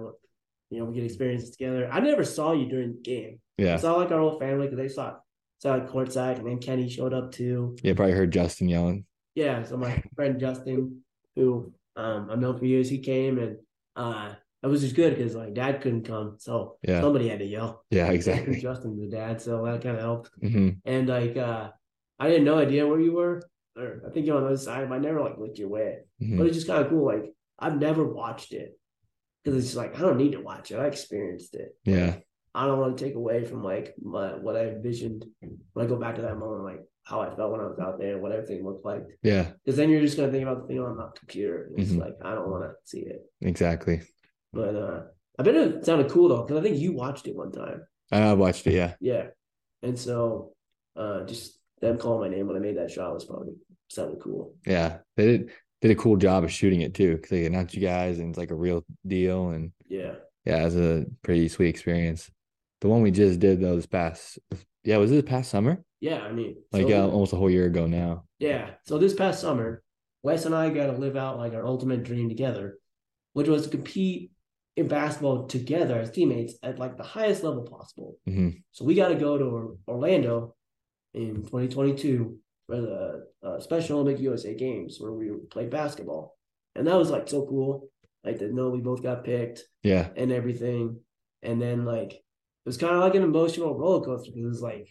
You know, we get experiences together. I never saw you during the game. I yeah saw like our whole family because they saw saw like courtside, and then Kenny showed up too. yeah probably heard justin yelling Yeah, so my friend Justin, who um I've known for years, he came and uh it was just good because like dad couldn't come, so yeah somebody had to yell. yeah exactly Justin the dad, so that kind of helped. hmm And like uh I didn't no idea where you were. Or I think you're on the other side, I never like looked your way. hmm But it's just kind of cool. Like I've never watched it because it's just like I don't need to watch it. I experienced it. yeah I don't want to take away from like my what I envisioned when I go back to that moment, like how I felt when I was out there and what everything looked like. yeah Because then you're just gonna think about the thing on the computer. And it's Mhm. like I don't want to see it. exactly But uh I bet it sounded cool though because I think you watched it one time. i watched it yeah Yeah, and so uh just them calling my name when I made that shot was probably sounded cool. Yeah, they did did a cool job of shooting it too because they announced you guys and it's like a real deal and Yeah. yeah, it was a pretty sweet experience. The one we just did though this past yeah was it this past summer Yeah, I mean, like so- uh, almost a whole year ago now. Yeah. So this past summer, Wes and I got to live out like our ultimate dream together, which was to compete in basketball together as teammates at like the highest level possible. hmm So we got to go to Orlando in 2022 for the uh, Special Olympic USA Games where we played basketball, and that was like so cool. Like to know we both got picked Yeah. and everything, and then like it was kind of like an emotional roller coaster because it was like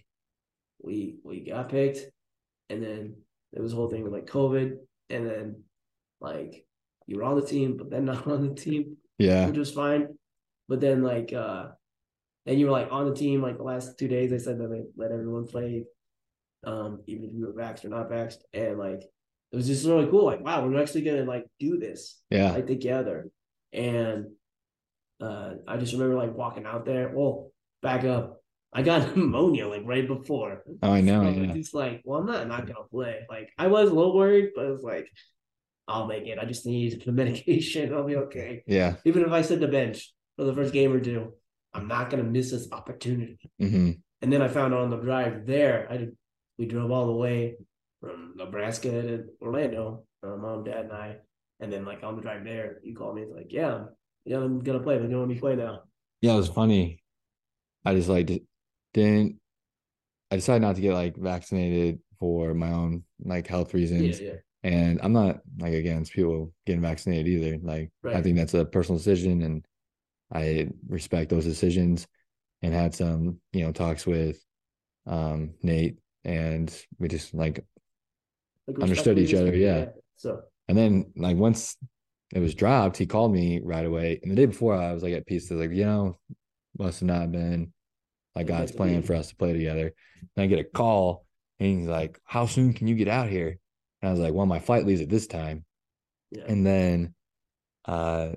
we we got picked, and then there was a whole thing with like COVID, and then like you were on the team, but then not [laughs] on the team, Yeah. which was fine. But then like uh then you were like on the team like the last two days they said that they let everyone play um even if you were vaxxed or not vaxxed and like it was just really cool like wow we're actually gonna like do this Yeah. like together and uh I just remember like walking out there well back up I got [laughs] pneumonia like right before Oh, I know. so Yeah. it's like well I'm not not gonna play like I was a little worried but it was like I'll make it I just need the [laughs] medication I'll be okay Yeah. even if I sit the bench for the first game or two, I'm not gonna miss this opportunity. hmm And then I found on the drive there, I did, we drove all the way from Nebraska to Orlando, uh, mom, dad, and I. And then like on the drive there, you called me. It's like, yeah, yeah, I'm gonna play. They're gonna play now. Yeah. It was funny. I just like didn't. I decided not to get like vaccinated for my own like health Yeah, reasons. yeah, And I'm not like against people getting vaccinated either. Like I think that's a personal decision and I respect those decisions and had some, you know, talks with um Nate and we just like like Understood each other, respectfully, yeah. So and then like once it was dropped, he called me right away. And the day before I was like at peace, I was like, you know, must have not been like God's plan for us to play together. And I get a call and he's like, How soon can you get out here? And I was like, Well, my flight leaves at this time. yeah, and then uh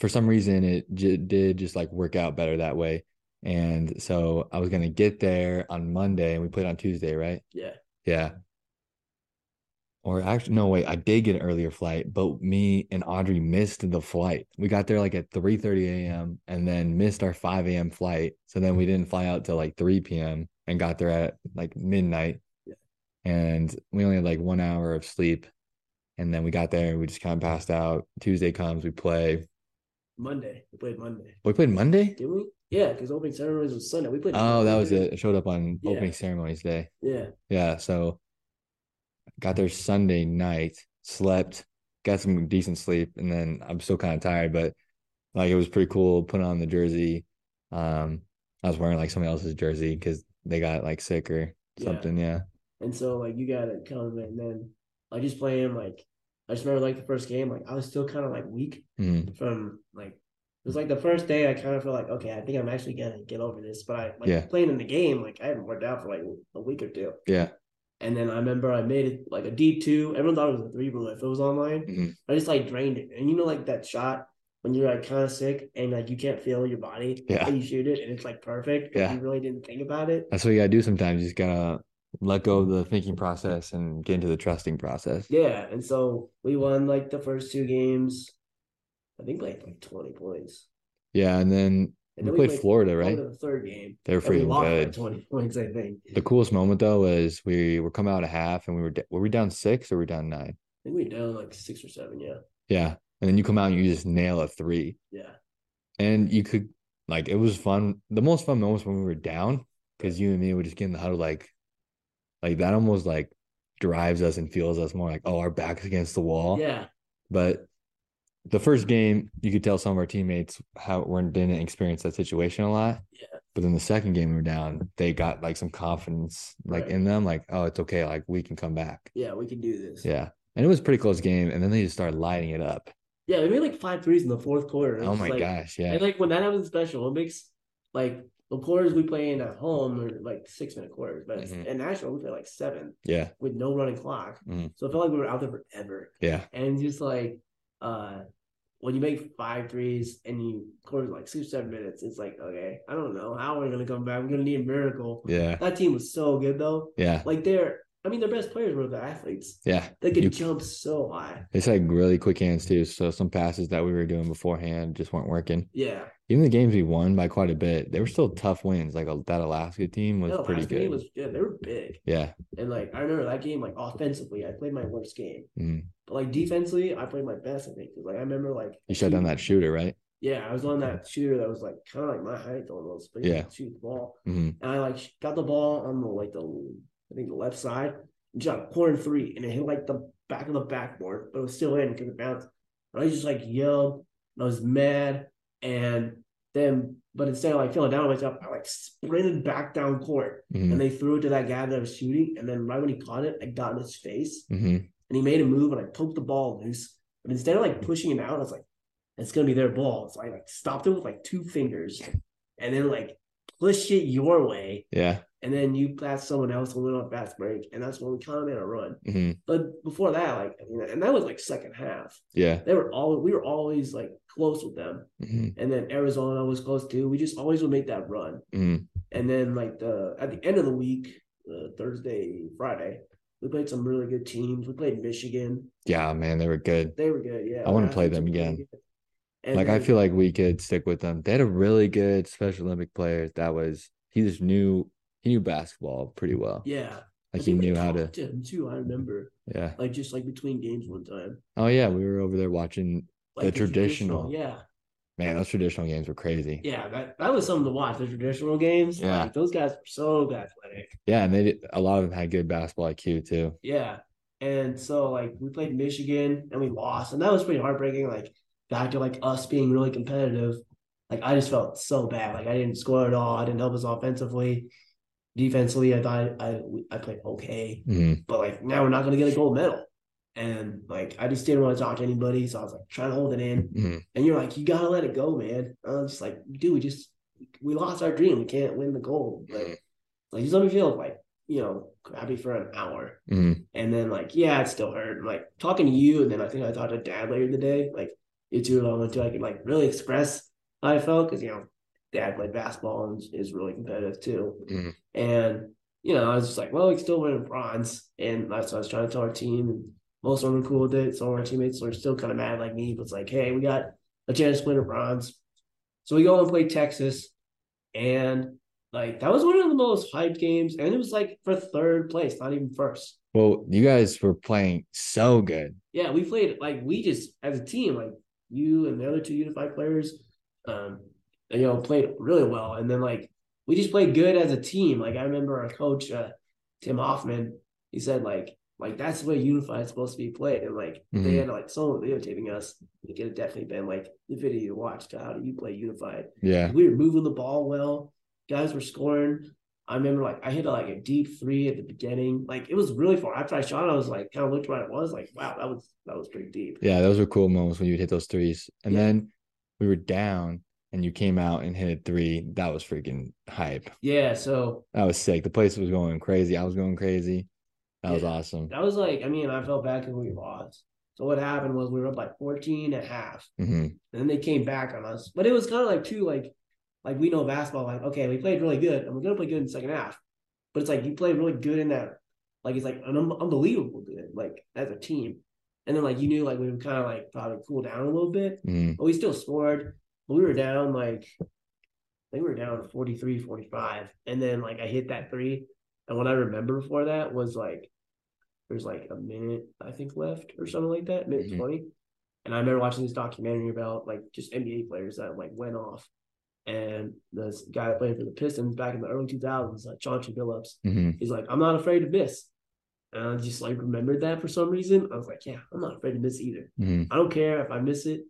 for some reason it j- did just like work out better that way. And so i was going to get there on monday and we played on tuesday right? Yeah, yeah. Or actually no wait i did get an earlier flight but me and audrey missed the flight. We got there like at 3 30 a.m and then missed our 5 a.m flight. So then we didn't fly out till like 3 p.m and got there at like midnight. And we only had like one hour of sleep and then we got there we just kind of passed out tuesday comes we play Monday. We played Monday. we played monday Did we? Yeah, because opening ceremonies was Sunday. We played. oh that was Monday. it it showed up on Yeah. opening ceremonies day Yeah, Yeah, so got there Sunday night, slept, got some decent sleep, and then I'm still kind of tired, but like it was pretty cool putting on the jersey. Um, I was wearing like somebody else's jersey because they got like sick or Yeah. something. Yeah. And so like you gotta come and then I just playing like I just remember like the first game, like I was still kind of like weak Mhm. from like it was like the first day I kind of feel like, okay, I think I'm actually gonna get over this. But I like Yeah. playing in the game, like I hadn't worked out for like a week or two. Yeah. And then I remember I made it like a D two. Everyone thought it was a three, but if it was online, Mhm. I just like drained it. And you know, like that shot when you're like kind of sick and like you can't feel your body, Yeah. and you shoot it and it's like perfect. Yeah. you really didn't think about it. That's what you gotta do sometimes. You just gotta let go of the thinking process and get into the trusting process. Yeah, and so we won like the first two games. I think like like twenty points. Yeah, and then And we then played Florida, right? Florida the third game. They were we freaking good. twenty points, I think. The coolest moment though was we were coming out of half and we were were we down six or were we down nine? I think we were down like six or seven. Yeah, Yeah, and then you come out and you just nail a three. yeah, and you could like it was fun. The most fun moments when we were down because you and me would just get in the huddle like, like that almost like drives us and feels us more like oh our backs against the wall. yeah, But the first game, you could tell some of our teammates how we didn't experience that situation a lot. Yeah. But then the second game we were down, they got like some confidence like Right. in them, like oh it's okay, like we can come back. yeah. We can do this. Yeah, and it was a pretty close game, and then they just started lighting it up. yeah. We made like five threes in the fourth quarter. Oh my like- gosh, yeah, And like when that happens special it makes like the quarters we play in at home are like six minute quarters, but Mhm. in national we play like seven yeah, with no running clock. Mhm. So it felt like we were out there forever. yeah, And just like uh when you make five threes and you quarter like six seven minutes, it's like okay, I don't know how we're gonna come back. We're gonna need a miracle. yeah, That team was so good though. yeah, Like they're, I mean, their best players were the athletes. yeah. They could You- jump so high. It's like really quick hands too. So some passes that we were doing beforehand just weren't working. Yeah, Even the games we won by quite a bit, they were still tough wins. Like a, that Alaska team was no, pretty good. was good. They were big, yeah. and like I remember that game. Like offensively, I played my worst game, Mhm. but like defensively, I played my best. I think like I remember like You shut down that shooter, right? Yeah, I was on that shooter that was like kind of like my height almost, but Yeah. shoot the ball. hmm And I like got the ball on the like the I think the left side, shot a corner three, and it hit like the back of the backboard, but it was still in because it bounced. And I just like yelled, and I was mad, and then but instead of like feeling down on myself, I like sprinted back down court, Mhm. and they threw it to that guy that was shooting, and then right when he caught it, I got in his face, Mhm. and he made a move, and I poked the ball loose, but instead of like pushing it out, I was like, it's gonna be their ball, so I like stopped it with like two fingers, and then like push it your way, Yeah. And then you passed someone else and went on fast break, and that's when we kind of made a run. hmm But before that, like, I mean, and that was like second half. Yeah. They were all we were always like close with them, hmm and then Arizona was close too. We just always would make that run, hmm and then like the at the end of the week, uh, Thursday, Friday, we played some really good teams. We played Michigan. Yeah, man, they were good. They were good. Yeah, I wanna play them again. like I feel like we could stick with them. They had a really good Special Olympic player that was he just knew he knew basketball pretty well. yeah, I Like he knew how to talked him too. I remember, yeah. like just like between games one time, Oh yeah, we were over there watching like The traditional. Yeah, man, those traditional games were crazy. yeah, that that was something to watch. The traditional games, Yeah. like, those guys were so athletic. Yeah, and they did a lot of them had good basketball IQ too. Yeah. And so like we played Michigan and we lost. And that was pretty heartbreaking. Like back to like us being really competitive. Like I just felt so bad. Like I didn't score at all. I didn't help us offensively. Defensively, I thought I I played okay. hmm But like now we're not gonna get a gold medal. And like I just didn't want to talk to anybody. So I was like trying to hold it in. hmm And you're like, you gotta let it go, man. I was just like, dude, we just we lost our dream. We can't win the gold. Like, like just let me feel like, you know, crappy for an hour. hmm And then like, yeah, it still hurt. And, like talking to you, and then I think I talked to dad later in the day. Like you two I went to, I could like really express how I felt because you know, dad played basketball and is really competitive too. Mhm. And you know, I was just like, well, we can still win in bronze. And that's what I was trying to tell our team. And most of them were cool with it. Some of our teammates were still kind of mad like me, but it's like, hey, we got a chance to win a bronze. So we go and play Texas. And like that was one of the most hyped games. And it was like for third place, not even first. Well, you guys were playing so good. Yeah, we played like we just as a team, like you and the other two unified players, um, you know, played really well. And then like we just played good as a team. Like I remember our coach, uh, Tim Hoffman, he said like like that's the way unified is supposed to be played. And like they Mhm. had like someone videotaping us. It could have definitely been like the video you watched. How do you play unified? Yeah. We were moving the ball well. Guys were scoring. I remember like I hit like a deep three at the beginning. Like it was really far. After I shot, I was like kind of looked what it was. Like wow, that was that was pretty deep. Yeah, those were cool moments when you would hit those threes. And Yeah. then we were down and you came out and hit three. That was freaking hype. Yeah. So That was sick. The place was going crazy. I was going crazy. That was awesome. that was like I mean I felt bad because we lost. So what happened was we were up like 14 and a half, hmm and then they came back on us. But it was kind of like too like like we know basketball. Like okay, we played really good, and we're gonna play good in the second half. But it's like you played really good in that. Like it's like an un- unbelievable good, like as a team. And then like you knew like we would kind of like probably cool down a little bit. hmm But we still scored. We were down like I think we were down 43, 45. And then like I hit that three. And what I remember before that was like there's like a minute, I think, left or something like that, minute Mhm. 20. And I remember watching this documentary about like just NBA players that like went off. And this guy that played for the Pistons back in the early 2000s, like Chauncey Billups, hmm he's like, I'm not afraid to miss. And I just like remembered that for some reason. I was like, yeah, I'm not afraid to miss either. hmm I don't care if I miss it.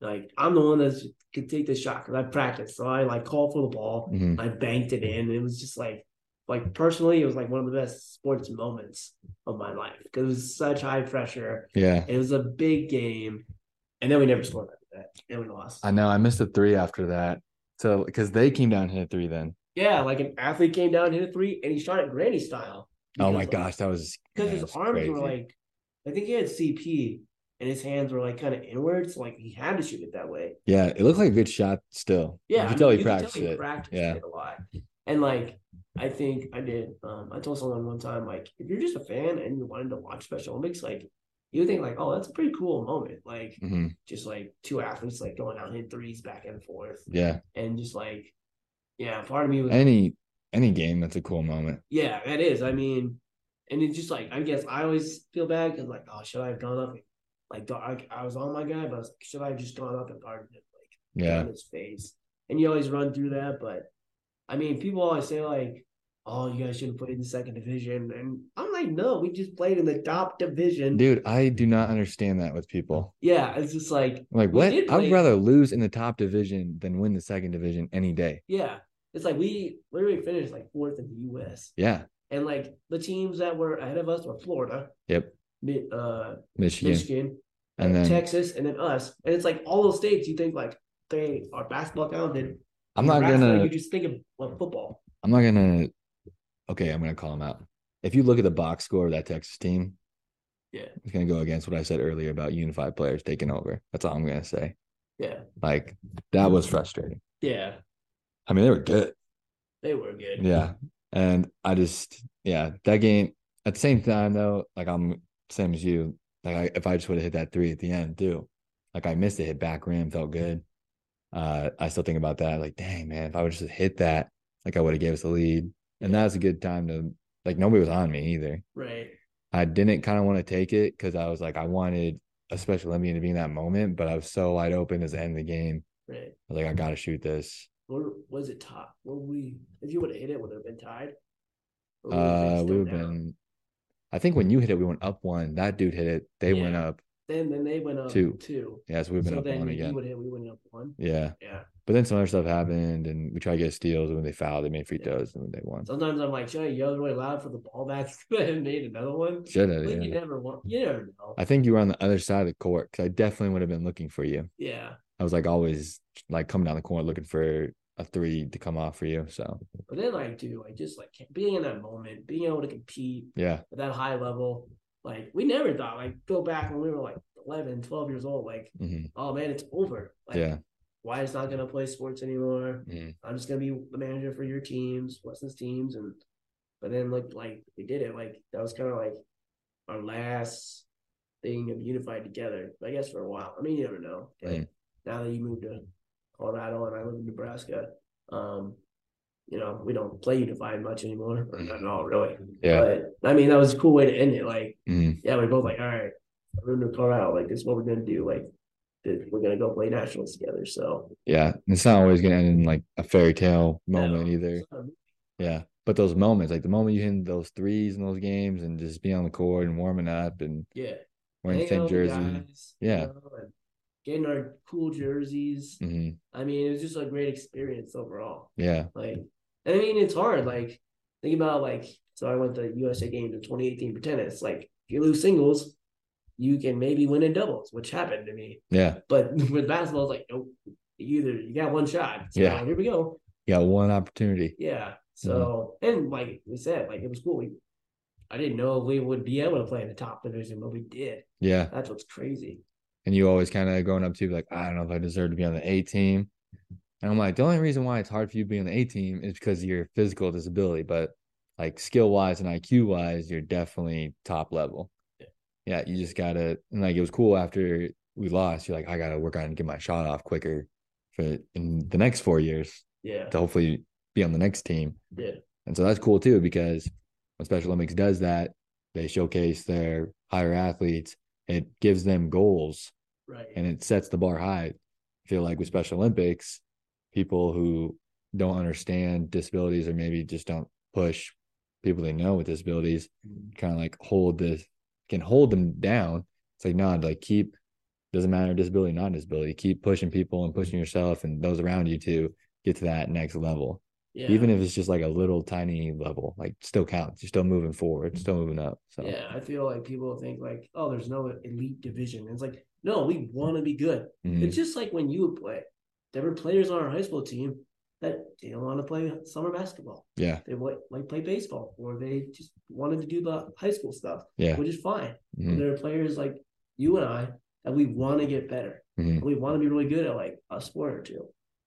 Like I'm the one that could take the shot because I practiced. So I like called for the ball. hmm I banked it in. It was just like, like personally, it was like one of the best sports moments of my life because it was such high pressure. Yeah. It was a big game, and then we never scored after that. And we lost. I know. I missed a three after that. So because they came down and hit a three then. yeah, like an athlete came down, hit a three, and he shot it granny style. Oh my like, gosh, that was Because his arms crazy. were like, I think he had CP, and his hands were like kind of inwards. So like he had to shoot it that way. Yeah, it looked like a good shot still. Yeah, You I tell he practiced he it. practiced Yeah. it a lot. And like, I think I did. Um, I told someone one time, like, if you're just a fan and you wanted to watch Special Olympics, like, you would think like, oh, that's a pretty cool moment. Like, hmm just like two athletes like going out hitting threes back and forth, Yeah. and just like, yeah, part of me was, Any any game that's a cool moment. yeah, that is. I mean, and it's just like, I guess I always feel bad because like, oh, should I have gone up? and- Like, I, I was on my guy, but I was like, should I have just gone up and guarded him? Like, Yeah. his face. And you always run through that. But I mean, people always say like, oh, you guys should have played in the second division. And I'm like, no, we just played in the top division. Dude, I do not understand that with people. Yeah, it's just like, Like, what? I would rather lose in the top division than win the second division any day. yeah, it's like we literally finished like fourth in the U.S. Yeah. And like the teams that were ahead of us were Florida, Yep. Uh, Michigan. Michigan, And then Texas, and then us. And it's like all those states you think like they are basketball talented. I'm not gonna You just think of well, football. I'm not gonna okay, I'm gonna call him out. If you look at the box score of that Texas team, Yeah. it's gonna go against what I said earlier about unified players taking over. That's all I'm gonna say. Yeah, Like that was frustrating. yeah, I mean, they were good. they were good. Yeah. And I just, yeah, that game at the same time though, like I'm same as you. Like I, if I just would have hit that three at the end too, like I missed it, hit back rim, felt good. Uh, I still think about that. Like, dang man, if I would just hit that, like I would have gave us the lead. And that was a good time to like nobody was on me either. Right. I didn't kind of want to take it because I was like, I wanted a special Olympian to be in that moment, but I was so wide open as the end of the game. Right. I was like, I gotta shoot this. Or was it top? Were we? If you would have hit it, would it have been tied? Uh, we would have been. I think when you hit it, we went up one. That dude hit it. They went up. Then then they went up Two. two. Yeah, so we've been so up then one again. would hit, we went up one. Yeah, Yeah. but then some other stuff happened, and we tried to get steals. And when they fouled, they made free Yeah. throws, and they won. Sometimes I'm like, should I yell really loud for the ball back [laughs] and made another one? Should have. But you never want. You never know. I think you were on the other side of the court because I definitely would have been looking for you. yeah. I was like always like coming down the court looking for a three to come off for you. So But then I do. I just like being in that moment, being able to compete yeah, at that high level, like we never thought, like go back when we were like 11, 12 years old, like, hmm oh man, it's over. Like, yeah, why is not gonna play sports anymore? Mhm. I'm just gonna be the manager for your teams, Weston's teams, and but then look like we did it. Like that was kind of like our last thing of unified together. I guess for a while. I mean, you never know. Okay? Mhm. Now that you moved to Colorado and I live in Nebraska, um, you know, we don't play unified much anymore, or not at all, really. yeah, But I mean, that was a cool way to end it. Like, hmm yeah, we're both like, all right, we're in Colorado. Like, this is what we're gonna do. Like, we're gonna go play nationals together. So yeah. And It's not always gonna end in like a fairy tale no, moment either. not a Yeah. But those moments, like the moment you hit those threes in those games and just being on the court and warming up and Yeah. wearing the same jersey. guys, you Yeah. know, and getting our cool jerseys. hmm I mean, it was just a great experience overall. Yeah. Like, I mean, it's hard. Like, think about like, so I went to USA Games in 2018 for tennis. Like, if you lose singles, you can maybe win in doubles, which happened to me. Yeah. But [laughs] with basketball, it's like, nope. You either you got one shot. So Yeah. here we go. You got one opportunity. Yeah. So and like we said, like it was cool. We I didn't know if we would be able to play in the top division, but we did. Yeah. That's what's crazy. And you always kind of growing up to be like, I don't know if I deserve to be on the A team. And I'm like, the only reason why it's hard for you to be on the A team is because of your physical disability, but like skill wise and IQ wise, you're definitely top level. Yeah. Yeah, you just gotta and like it was cool after we lost. You're like, I gotta work on and get my shot off quicker for in the next four years Yeah. to hopefully be on the next team. Yeah. And so that's cool too because when Special Olympics does that, they showcase their higher athletes. It gives them goals Right. and it sets the bar high. I feel like with Special Olympics, people who don't understand disabilities or maybe just don't push people they know with disabilities mm-hmm. kind of like hold this can hold them down. It's like no, like keep doesn't matter disability, not disability. Keep pushing people and pushing mm-hmm. yourself and those around you to get to that next level. yeah. Even if it's just like a little tiny level, like still counts. You're still moving forward, still moving up. So Yeah, I feel like people think like, oh, there's no elite division. It's like, no, we want to be good. mhm. It's just like when you would play. There were players on our high school team that didn't want to play summer basketball. yeah, They would like play baseball, or they just wanted to do the high school stuff, yeah, which is fine. mhm, There are players like you and I that we want to get better. mhm. We want to be really good at like a sport or two.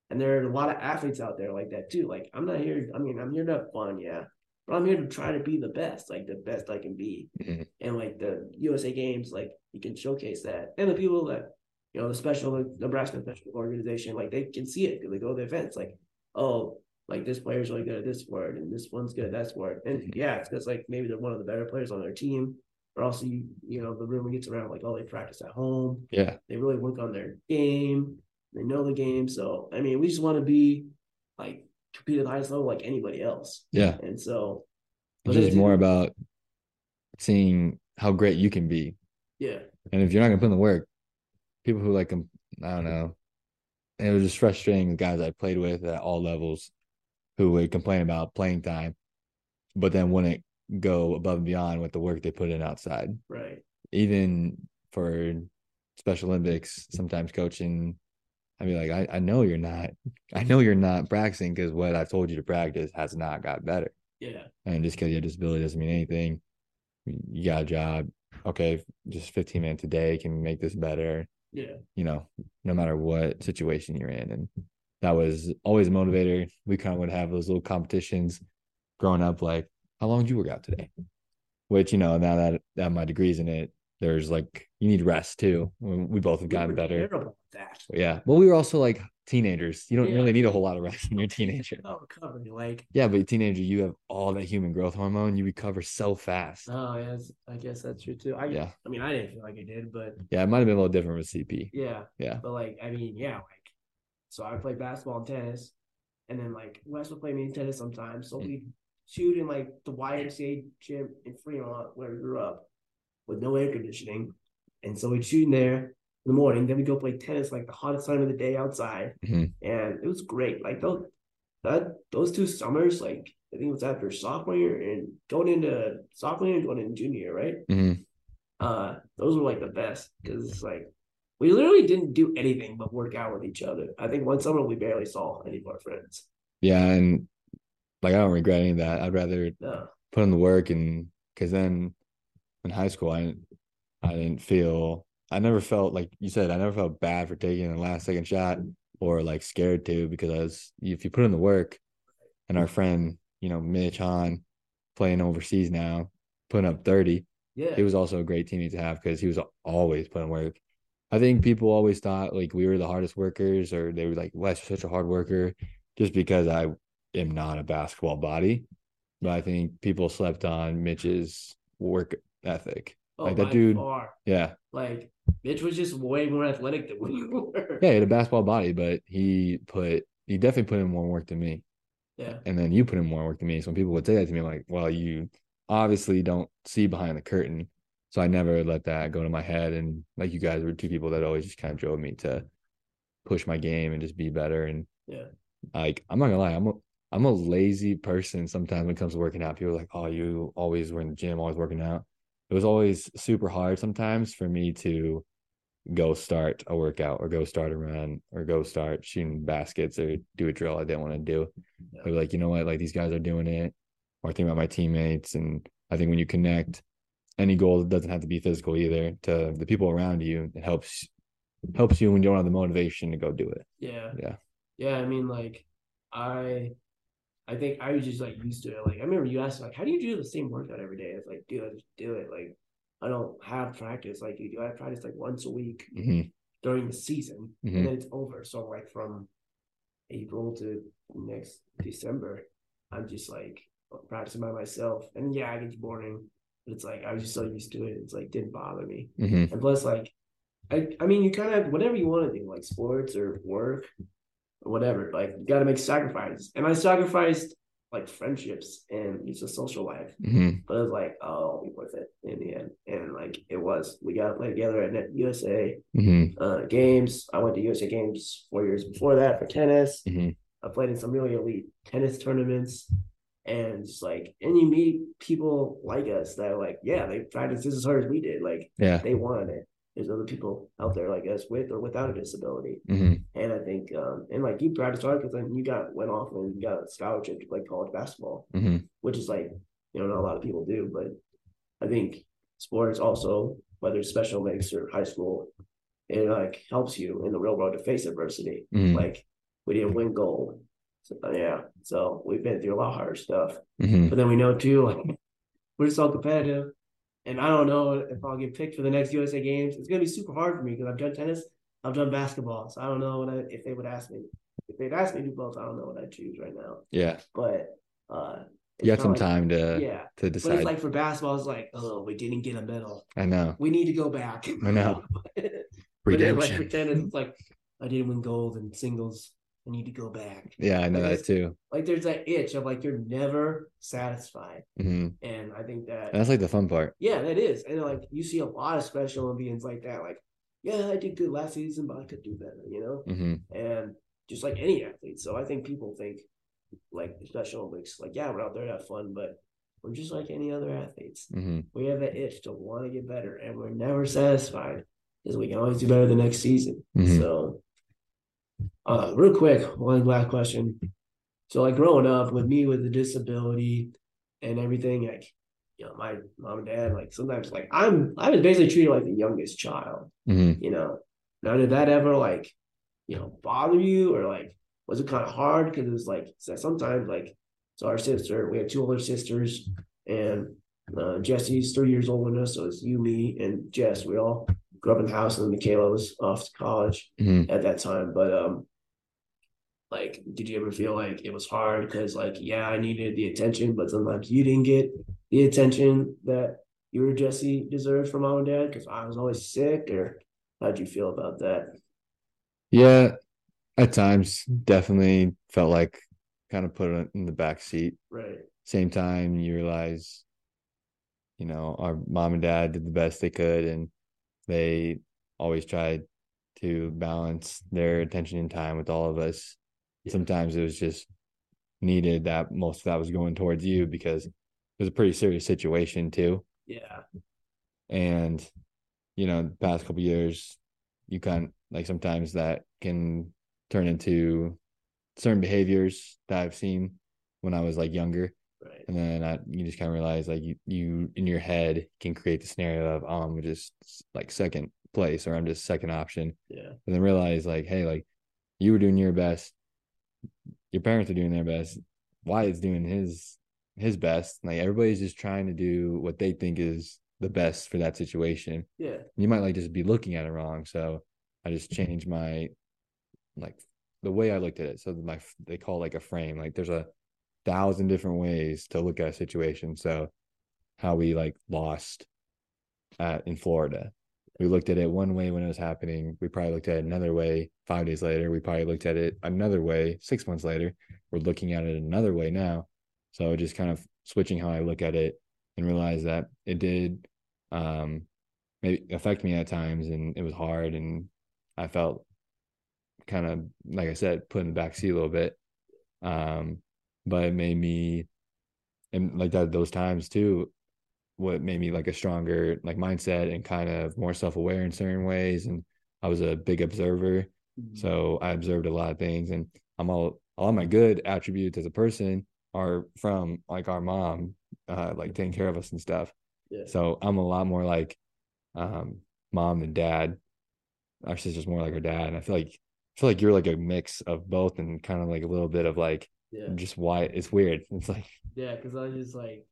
And there are a lot of athletes out there like that too. Like I'm not here. I mean, I'm here to have fun, yeah, but I'm here to try to be the best, like the best I can be. Mhm. And like the USA Games, like you can showcase that, and the people that you know the special like, Nebraska Special Organization, like they can see it. They go to the events, like oh, like this player's really good at this sport, and this one's good at that sport. And Mhm. yeah, it's because like maybe they're one of the better players on their team. But also, you, you know, the rumor gets around like, oh, they practice at home yeah, they really work on their game. They know the game. So I mean, we just want to be like compete at the highest level like anybody else. Yeah. And so, It's just more about seeing how great you can be. yeah, And if you're not gonna put in the work, people who like them, I don't know. It was just frustrating the guys I played with at all levels who would complain about playing time, but then wouldn't go above and beyond with the work they put in outside. right. Even for Special Olympics, sometimes coaching, I'd be like, I, I know you're not, [laughs] I know you're not practicing because what I've told you to practice has not got better. Yeah, And just because you have disability doesn't mean anything. You got a job. Okay, just 15 minutes a day can make this better, yeah, you know, no matter what situation you're in. And that was always a motivator. We kind of would have those little competitions growing up, like, how long did you work out today? Which, you know, now that have my degrees in it, there's like, you need rest too. We we both have gotten were better. terrible at that. Yeah. Well, we were also like teenagers. You don't Yeah. really need a whole lot of rest when you're a teenager. About [laughs] recovery, like Yeah, but teenager, you have all that human growth hormone. You recover so fast. oh yes, I guess that's true too. I Yeah. I mean, I didn't feel like I did, but Yeah, it might have been a little different with CP. yeah, Yeah. but like I mean, yeah, like so I would play basketball and tennis, and then like Wes would play me in tennis sometimes. So Mm. we shoot in like the YMCA gym in Fremont where we grew up, with no air conditioning, and so we'd shoot in there in the morning. Then we'd go play tennis like the hottest time of the day outside, Mhm. and it was great. Like those that those two summers, like I think it was after sophomore year and going into sophomore year and going into junior year, right? hmm uh those were like the best because it's like we literally didn't do anything but work out with each other. I think one summer we barely saw any of our friends. Yeah, and like I don't regret any of that. I'd rather No. put in the work and because then in high school I didn't I didn't feel I never felt like you said I never felt bad for taking a last second shot or like scared to because I was if you put in the work and our friend you know Mitch Hahn playing overseas now putting up 30 Yeah. he was also a great teammate to have because he was always putting work. I think people always thought like we were the hardest workers, or they were like, "Wes, you're such a hard worker," just because I am not a basketball body. But I think people slept on Mitch's work ethic. oh, like that dude- far. Yeah, Like Mitch was just way more athletic than we [laughs] were. yeah, he had a basketball body, but he put he definitely put in more work than me. Yeah. and then you put in more work than me. So when people would say that to me, I'm like, well, you obviously don't see behind the curtain. So I never let that go to my head. And like you guys were two people that always just kind of drove me to push my game and just be better. And Yeah. like I'm not gonna lie, I'm a I'm a lazy person sometimes when it comes to working out. People are like, oh, you always were in the gym, always working out. It was always super hard sometimes for me to go start a workout or go start a run or go start shooting baskets or do a drill I didn't want to do. Yeah. I'd be like, you know what, like these guys are doing it. Or I think about my teammates. And I think when you connect any goal, it doesn't have to be physical either, to the people around you, it helps helps you when you don't have the motivation to go do it. Yeah. Yeah. Yeah. I mean, like, I I think I was just like used to it. Like I remember you asked like, how do you do the same workout every day? It's like, dude, I just do it. Like I don't have practice like you do. I have practice like once a week hmm during the season, Mhm. and then it's over. So like from April to next December, I'm just like practicing by myself. And yeah, it gets boring, but it's like I was just so used to it. It's like didn't bother me. hmm And plus, like, I I mean, you kind of whatever you want to do, like sports or work or whatever. Like, you got to make sacrifices. And I sacrificed like friendships and just a social life. hmm But it was like, oh, be worth it in the end. And like, it was. We got to play together at Net USA hmm uh, games. I went to USA games four years before that for tennis. hmm I played in some really elite tennis tournaments. And just like, and you meet people like us that are like, yeah, they practiced just as hard as we did. Like, Yeah. they wanted it. There's other people out there like us with or without a disability. hmm And I think, um, and like you practiced hard because then you got went off and you got a scholarship to play college basketball, hmm which is like, you know, not a lot of people do. But I think sports also, whether it's special mix or high school, it like helps you in the real world to face adversity. hmm Like we didn't win gold. So, yeah. So we've been through a lot of hard stuff. hmm But then we know too, like [laughs] we're so competitive. And I don't know if I'll get picked for the next USA games. It's gonna be super hard for me because I've done tennis, I've done basketball. So I don't know what I, if they would ask me. If they'd ask me to do both, I don't know what I'd choose right now. Yeah. But uh You got some like- time to yeah. to But it's decide. like for basketball, it's like, oh, we didn't get a medal. I know. We need to go back. I know. [laughs] but then like for Redemption. tennis, it's like I didn't win gold in singles I need to go back. Yeah, I know that too. Like there's that itch of like you're never satisfied. hmm And I think that And that's like the fun part. yeah, that is. And like you see a lot of special Olympians like that, like, yeah, I did good last season, but I could do better, you know? hmm And just like any athlete. So I think people think like Special Olympics, like, yeah, we're out there to have fun, but we're just like any other athletes. hmm We have that itch to want to get better, and we're never satisfied because we can always do better the next season. Mhm. So, uh, real quick, one last question. So, like growing up with me with the disability and everything, like, you know, my mom and dad, like sometimes, like I'm, I was basically treated like the youngest child. hmm You know, now did that ever like, you know, bother you or like was it kind of hard because it was like sometimes like so our sister, we had two older sisters, and uh, Jesse's three years older than us, so it's you, me, and Jess. We all grew up in the house, and Michaela was off to college hmm at that time. But um, like, did you ever feel like it was hard because like, yeah, I needed the attention, but sometimes you didn't get the attention that you or Jesse deserved from mom and dad because I was always sick, or how'd you feel about that? Yeah, at times definitely felt like kind of put it in the back seat. Right. Same time, you realize, you know, our mom and dad did the best they could, and they always tried to balance their attention and time with all of us. Sometimes it was just needed that most of that was going towards you because it was a pretty serious situation too. Yeah. and you know the past couple years you can like sometimes that can turn into certain behaviors that i've seen when i was like younger Right. and then I, you just kind of realize like you, you in your head can create the scenario of oh, i'm just like second place or i'm just second option Yeah. and then realize like hey like you were doing your best your parents are doing their best. Wyatt's doing his his best. Like everybody's just trying to do what they think is the best for that situation. Yeah. you might like just be looking at it wrong. So i just changed my like the way i looked at it. So my they call it like a frame. Like there's a thousand different ways to look at a situation. So how we like lost at in florida we looked at it one way when it was happening. We probably looked at it another way five days later. We probably looked at it another way six months later. We're looking at it another way now. So just kind of switching how i look at it and realize that it did um maybe affect me at times and it was hard and I felt kind of like I said, put in the back seat a little bit. Um, but it made me and like that those times too, what made me like a stronger like mindset and kind of more self-aware in certain ways. And I was a big observer. So I observed a lot of things and I'm all all my good attributes as a person are from like our mom, uh, like taking care of us and stuff. Yeah. So I'm a lot more like um mom than dad. Our sister's more like her dad. And I feel like I feel like you're like a mix of both and kind of like a little bit of like yeah. just why it's weird. [laughs] It's like Yeah. Because I was just like,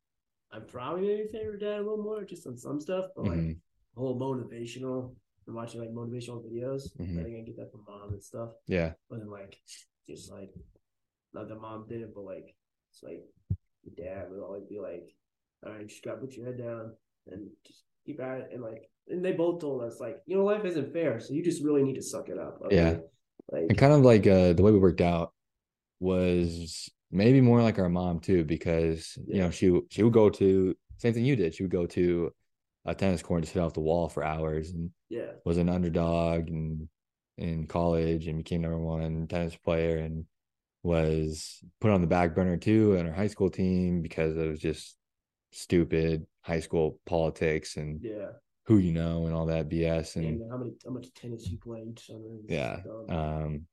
I'm probably maybe favorite dad a little more just on some stuff, but like mhm, whole motivational and watching like motivational videos. Mhm. I think I get that from mom and stuff. yeah. But then like just like not that mom did it, but like it's like dad would always be like, All right, just gotta put your head down and just keep at it and like and they both told us like, you know, life isn't fair, so you just really need to suck it up. okay? Yeah. Like And kind of like uh the way we worked out was maybe more like our mom too, because you know, she she would go to same thing you did. She would go to a tennis court and sit off the wall for hours and yeah, was an underdog and in college and became number one tennis player and was put on the back burner too in our high school team because it was just stupid high school politics and yeah. who you know and all that BS and And how many how much tennis you played. yeah um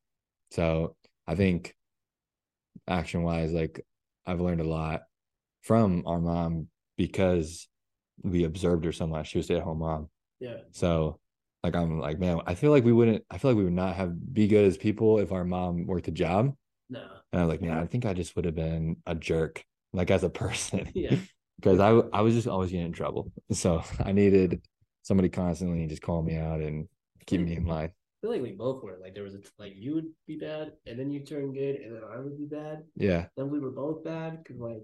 so i think action wise like i've learned a lot from our mom because we observed her so much. She was a stay at home mom. Yeah, so like i'm like man i feel like we wouldn't i feel like we would not have be good as people if our mom worked a job. No, and i'm like man i think i just would have been a jerk like as a [laughs] person. Yeah, because I I was just always getting in trouble. So [laughs] i needed somebody constantly just call me out and keep me in line feel like we both were like there was a like you would be bad and then you turn good and then I would be bad yeah then we were both bad because like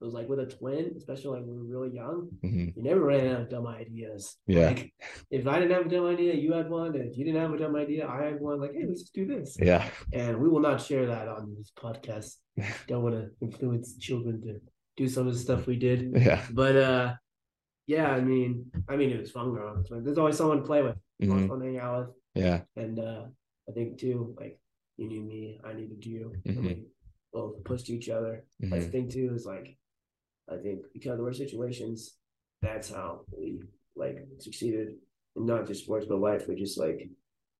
it was like with a twin, especially like when we were really young, hmm you never ran out of dumb ideas. Yeah. Like if I didn't have a dumb idea, you had one. And if you didn't have a dumb idea, I had one. Like, hey, let's just do this. Yeah. And we will not share that on this podcast. [laughs] Don't want to influence children to do some of the stuff we did. Yeah. But uh yeah, I mean, I mean it was fun growing up. There's always someone to play with, hmm fun to hang out with. Yeah. And uh I think too, like you knew me, I needed you. Mhm. And we both pushed each other. I Mhm. think too is like I think because of our situations, that's how we like succeeded in not just sports but life. We just like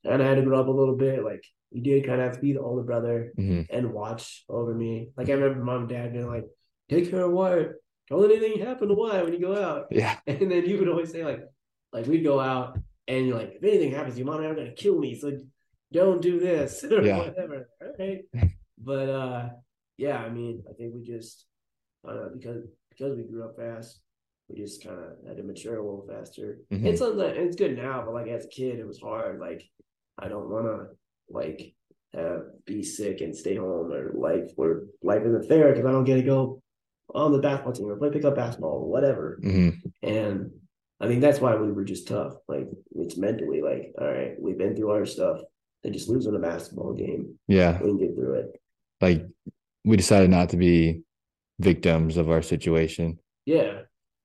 kind of had to grow up a little bit. Like you did kind of have to be the older brother hmm and watch over me. Like I remember mom and dad being like, "Take care of Wyatt. Don't let anything happen to Wyatt when you go out." Yeah. [laughs] And then you would always say like, like we'd go out and you're like, if anything happens, your mom and gonna kill me. So don't do this [laughs] or Yeah. whatever. All right. [laughs] But uh yeah, I mean, I think we just I know, because because we grew up fast, we just kind of had to mature a little faster. Mhm. It's something that it's good now, but like as a kid, it was hard. Like I don't want to like have be sick and stay home or life or life isn't fair because I don't get to go on the basketball team or play pickup basketball or whatever. hmm And I think that's why we were just tough. Like it's mentally like, all right, we've been through our stuff. They just losing a basketball game. Yeah. We can get through it. Like we decided not to be victims of our situation. Yeah.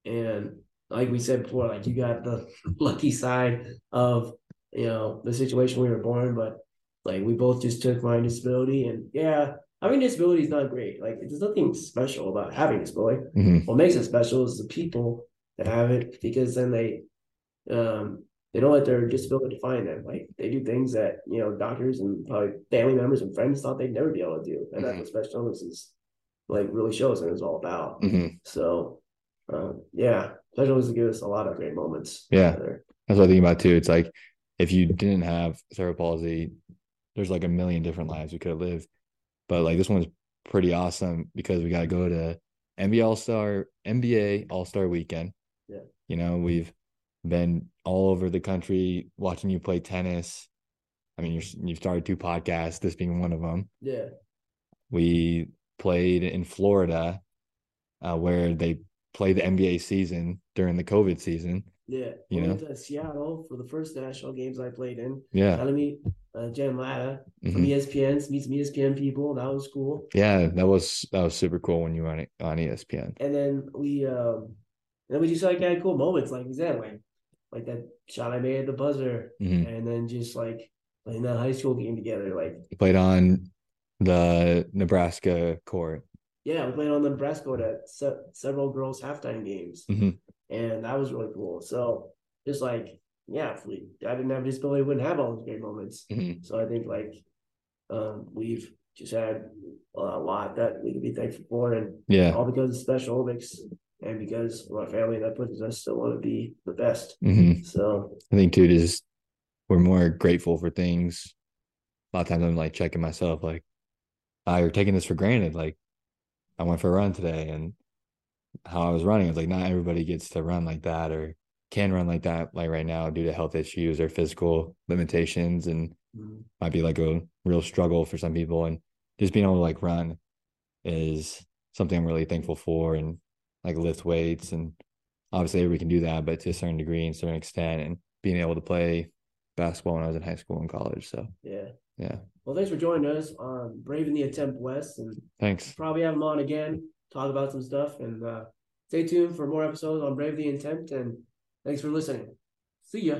And like we said before, like you got the [laughs] lucky side of, you know, the situation we were born, but like we both just took my disability and yeah, having disability is not great. Like there's nothing special about having disability. hmm What makes it special is the people that have it because then they um they don't let their disability define them. Like they do things that, you know, doctors and probably family members and friends thought they'd never be able to do. And that's what Special Olympics is like really shows and is all about. hmm So, um, yeah, Special Olympics gives us a lot of great moments. Yeah. together. That's what I think about too. It's like if you didn't have cerebral palsy, there's like a million different lives we could have lived. But like this one's pretty awesome because we got to go to NBA All Star, NBA All Star Weekend. Yeah. You know, we've been all over the country watching you play tennis. I mean, you're, you've started two podcasts, this being one of them. Yeah. We played in Florida, uh, where they play the NBA season during the COVID season. Yeah. You know? went to Seattle for the first national games I played in. Yeah. Got to meet uh, Jen Lada from Mhm. ESPN, meet some ESPN people. That was cool. Yeah, that was that was super cool when you were on on ESPN. And then we um then we just like had cool moments like exactly like like that shot I made at the buzzer Mhm. and then just like playing that high school game together. Like Played on the Nebraska court. yeah, we played on the Nebraska court at se- several girls halftime games. Mhm. And that was really cool. So just like yeah, if we I didn't have a disability, we wouldn't have all those great moments. Mhm. So I think like um we've just had a lot that we can be thankful for and Yeah. all because of Special Olympics and because of our family that pushes us to want to be the best. hmm So I think too, just we're more grateful for things. A lot of times I'm like checking myself, like, ah, you're taking this for granted. Like, I went for a run today, and how I was running, it's like not everybody gets to run like that or can run like that, like right now, due to health issues or physical limitations, and mm, might be like a real struggle for some people. And just being able to like run is something I'm really thankful for, and like lift weights, and obviously everybody can do that, but to a certain degree and certain extent, and being able to play basketball when I was in high school and college. So yeah. yeah, Well, thanks for joining us on Brave in the Attempt Wes, and thanks. probably have him on again, talk about some stuff, and uh, stay tuned for more episodes on Brave the Attempt. And thanks for listening. See ya.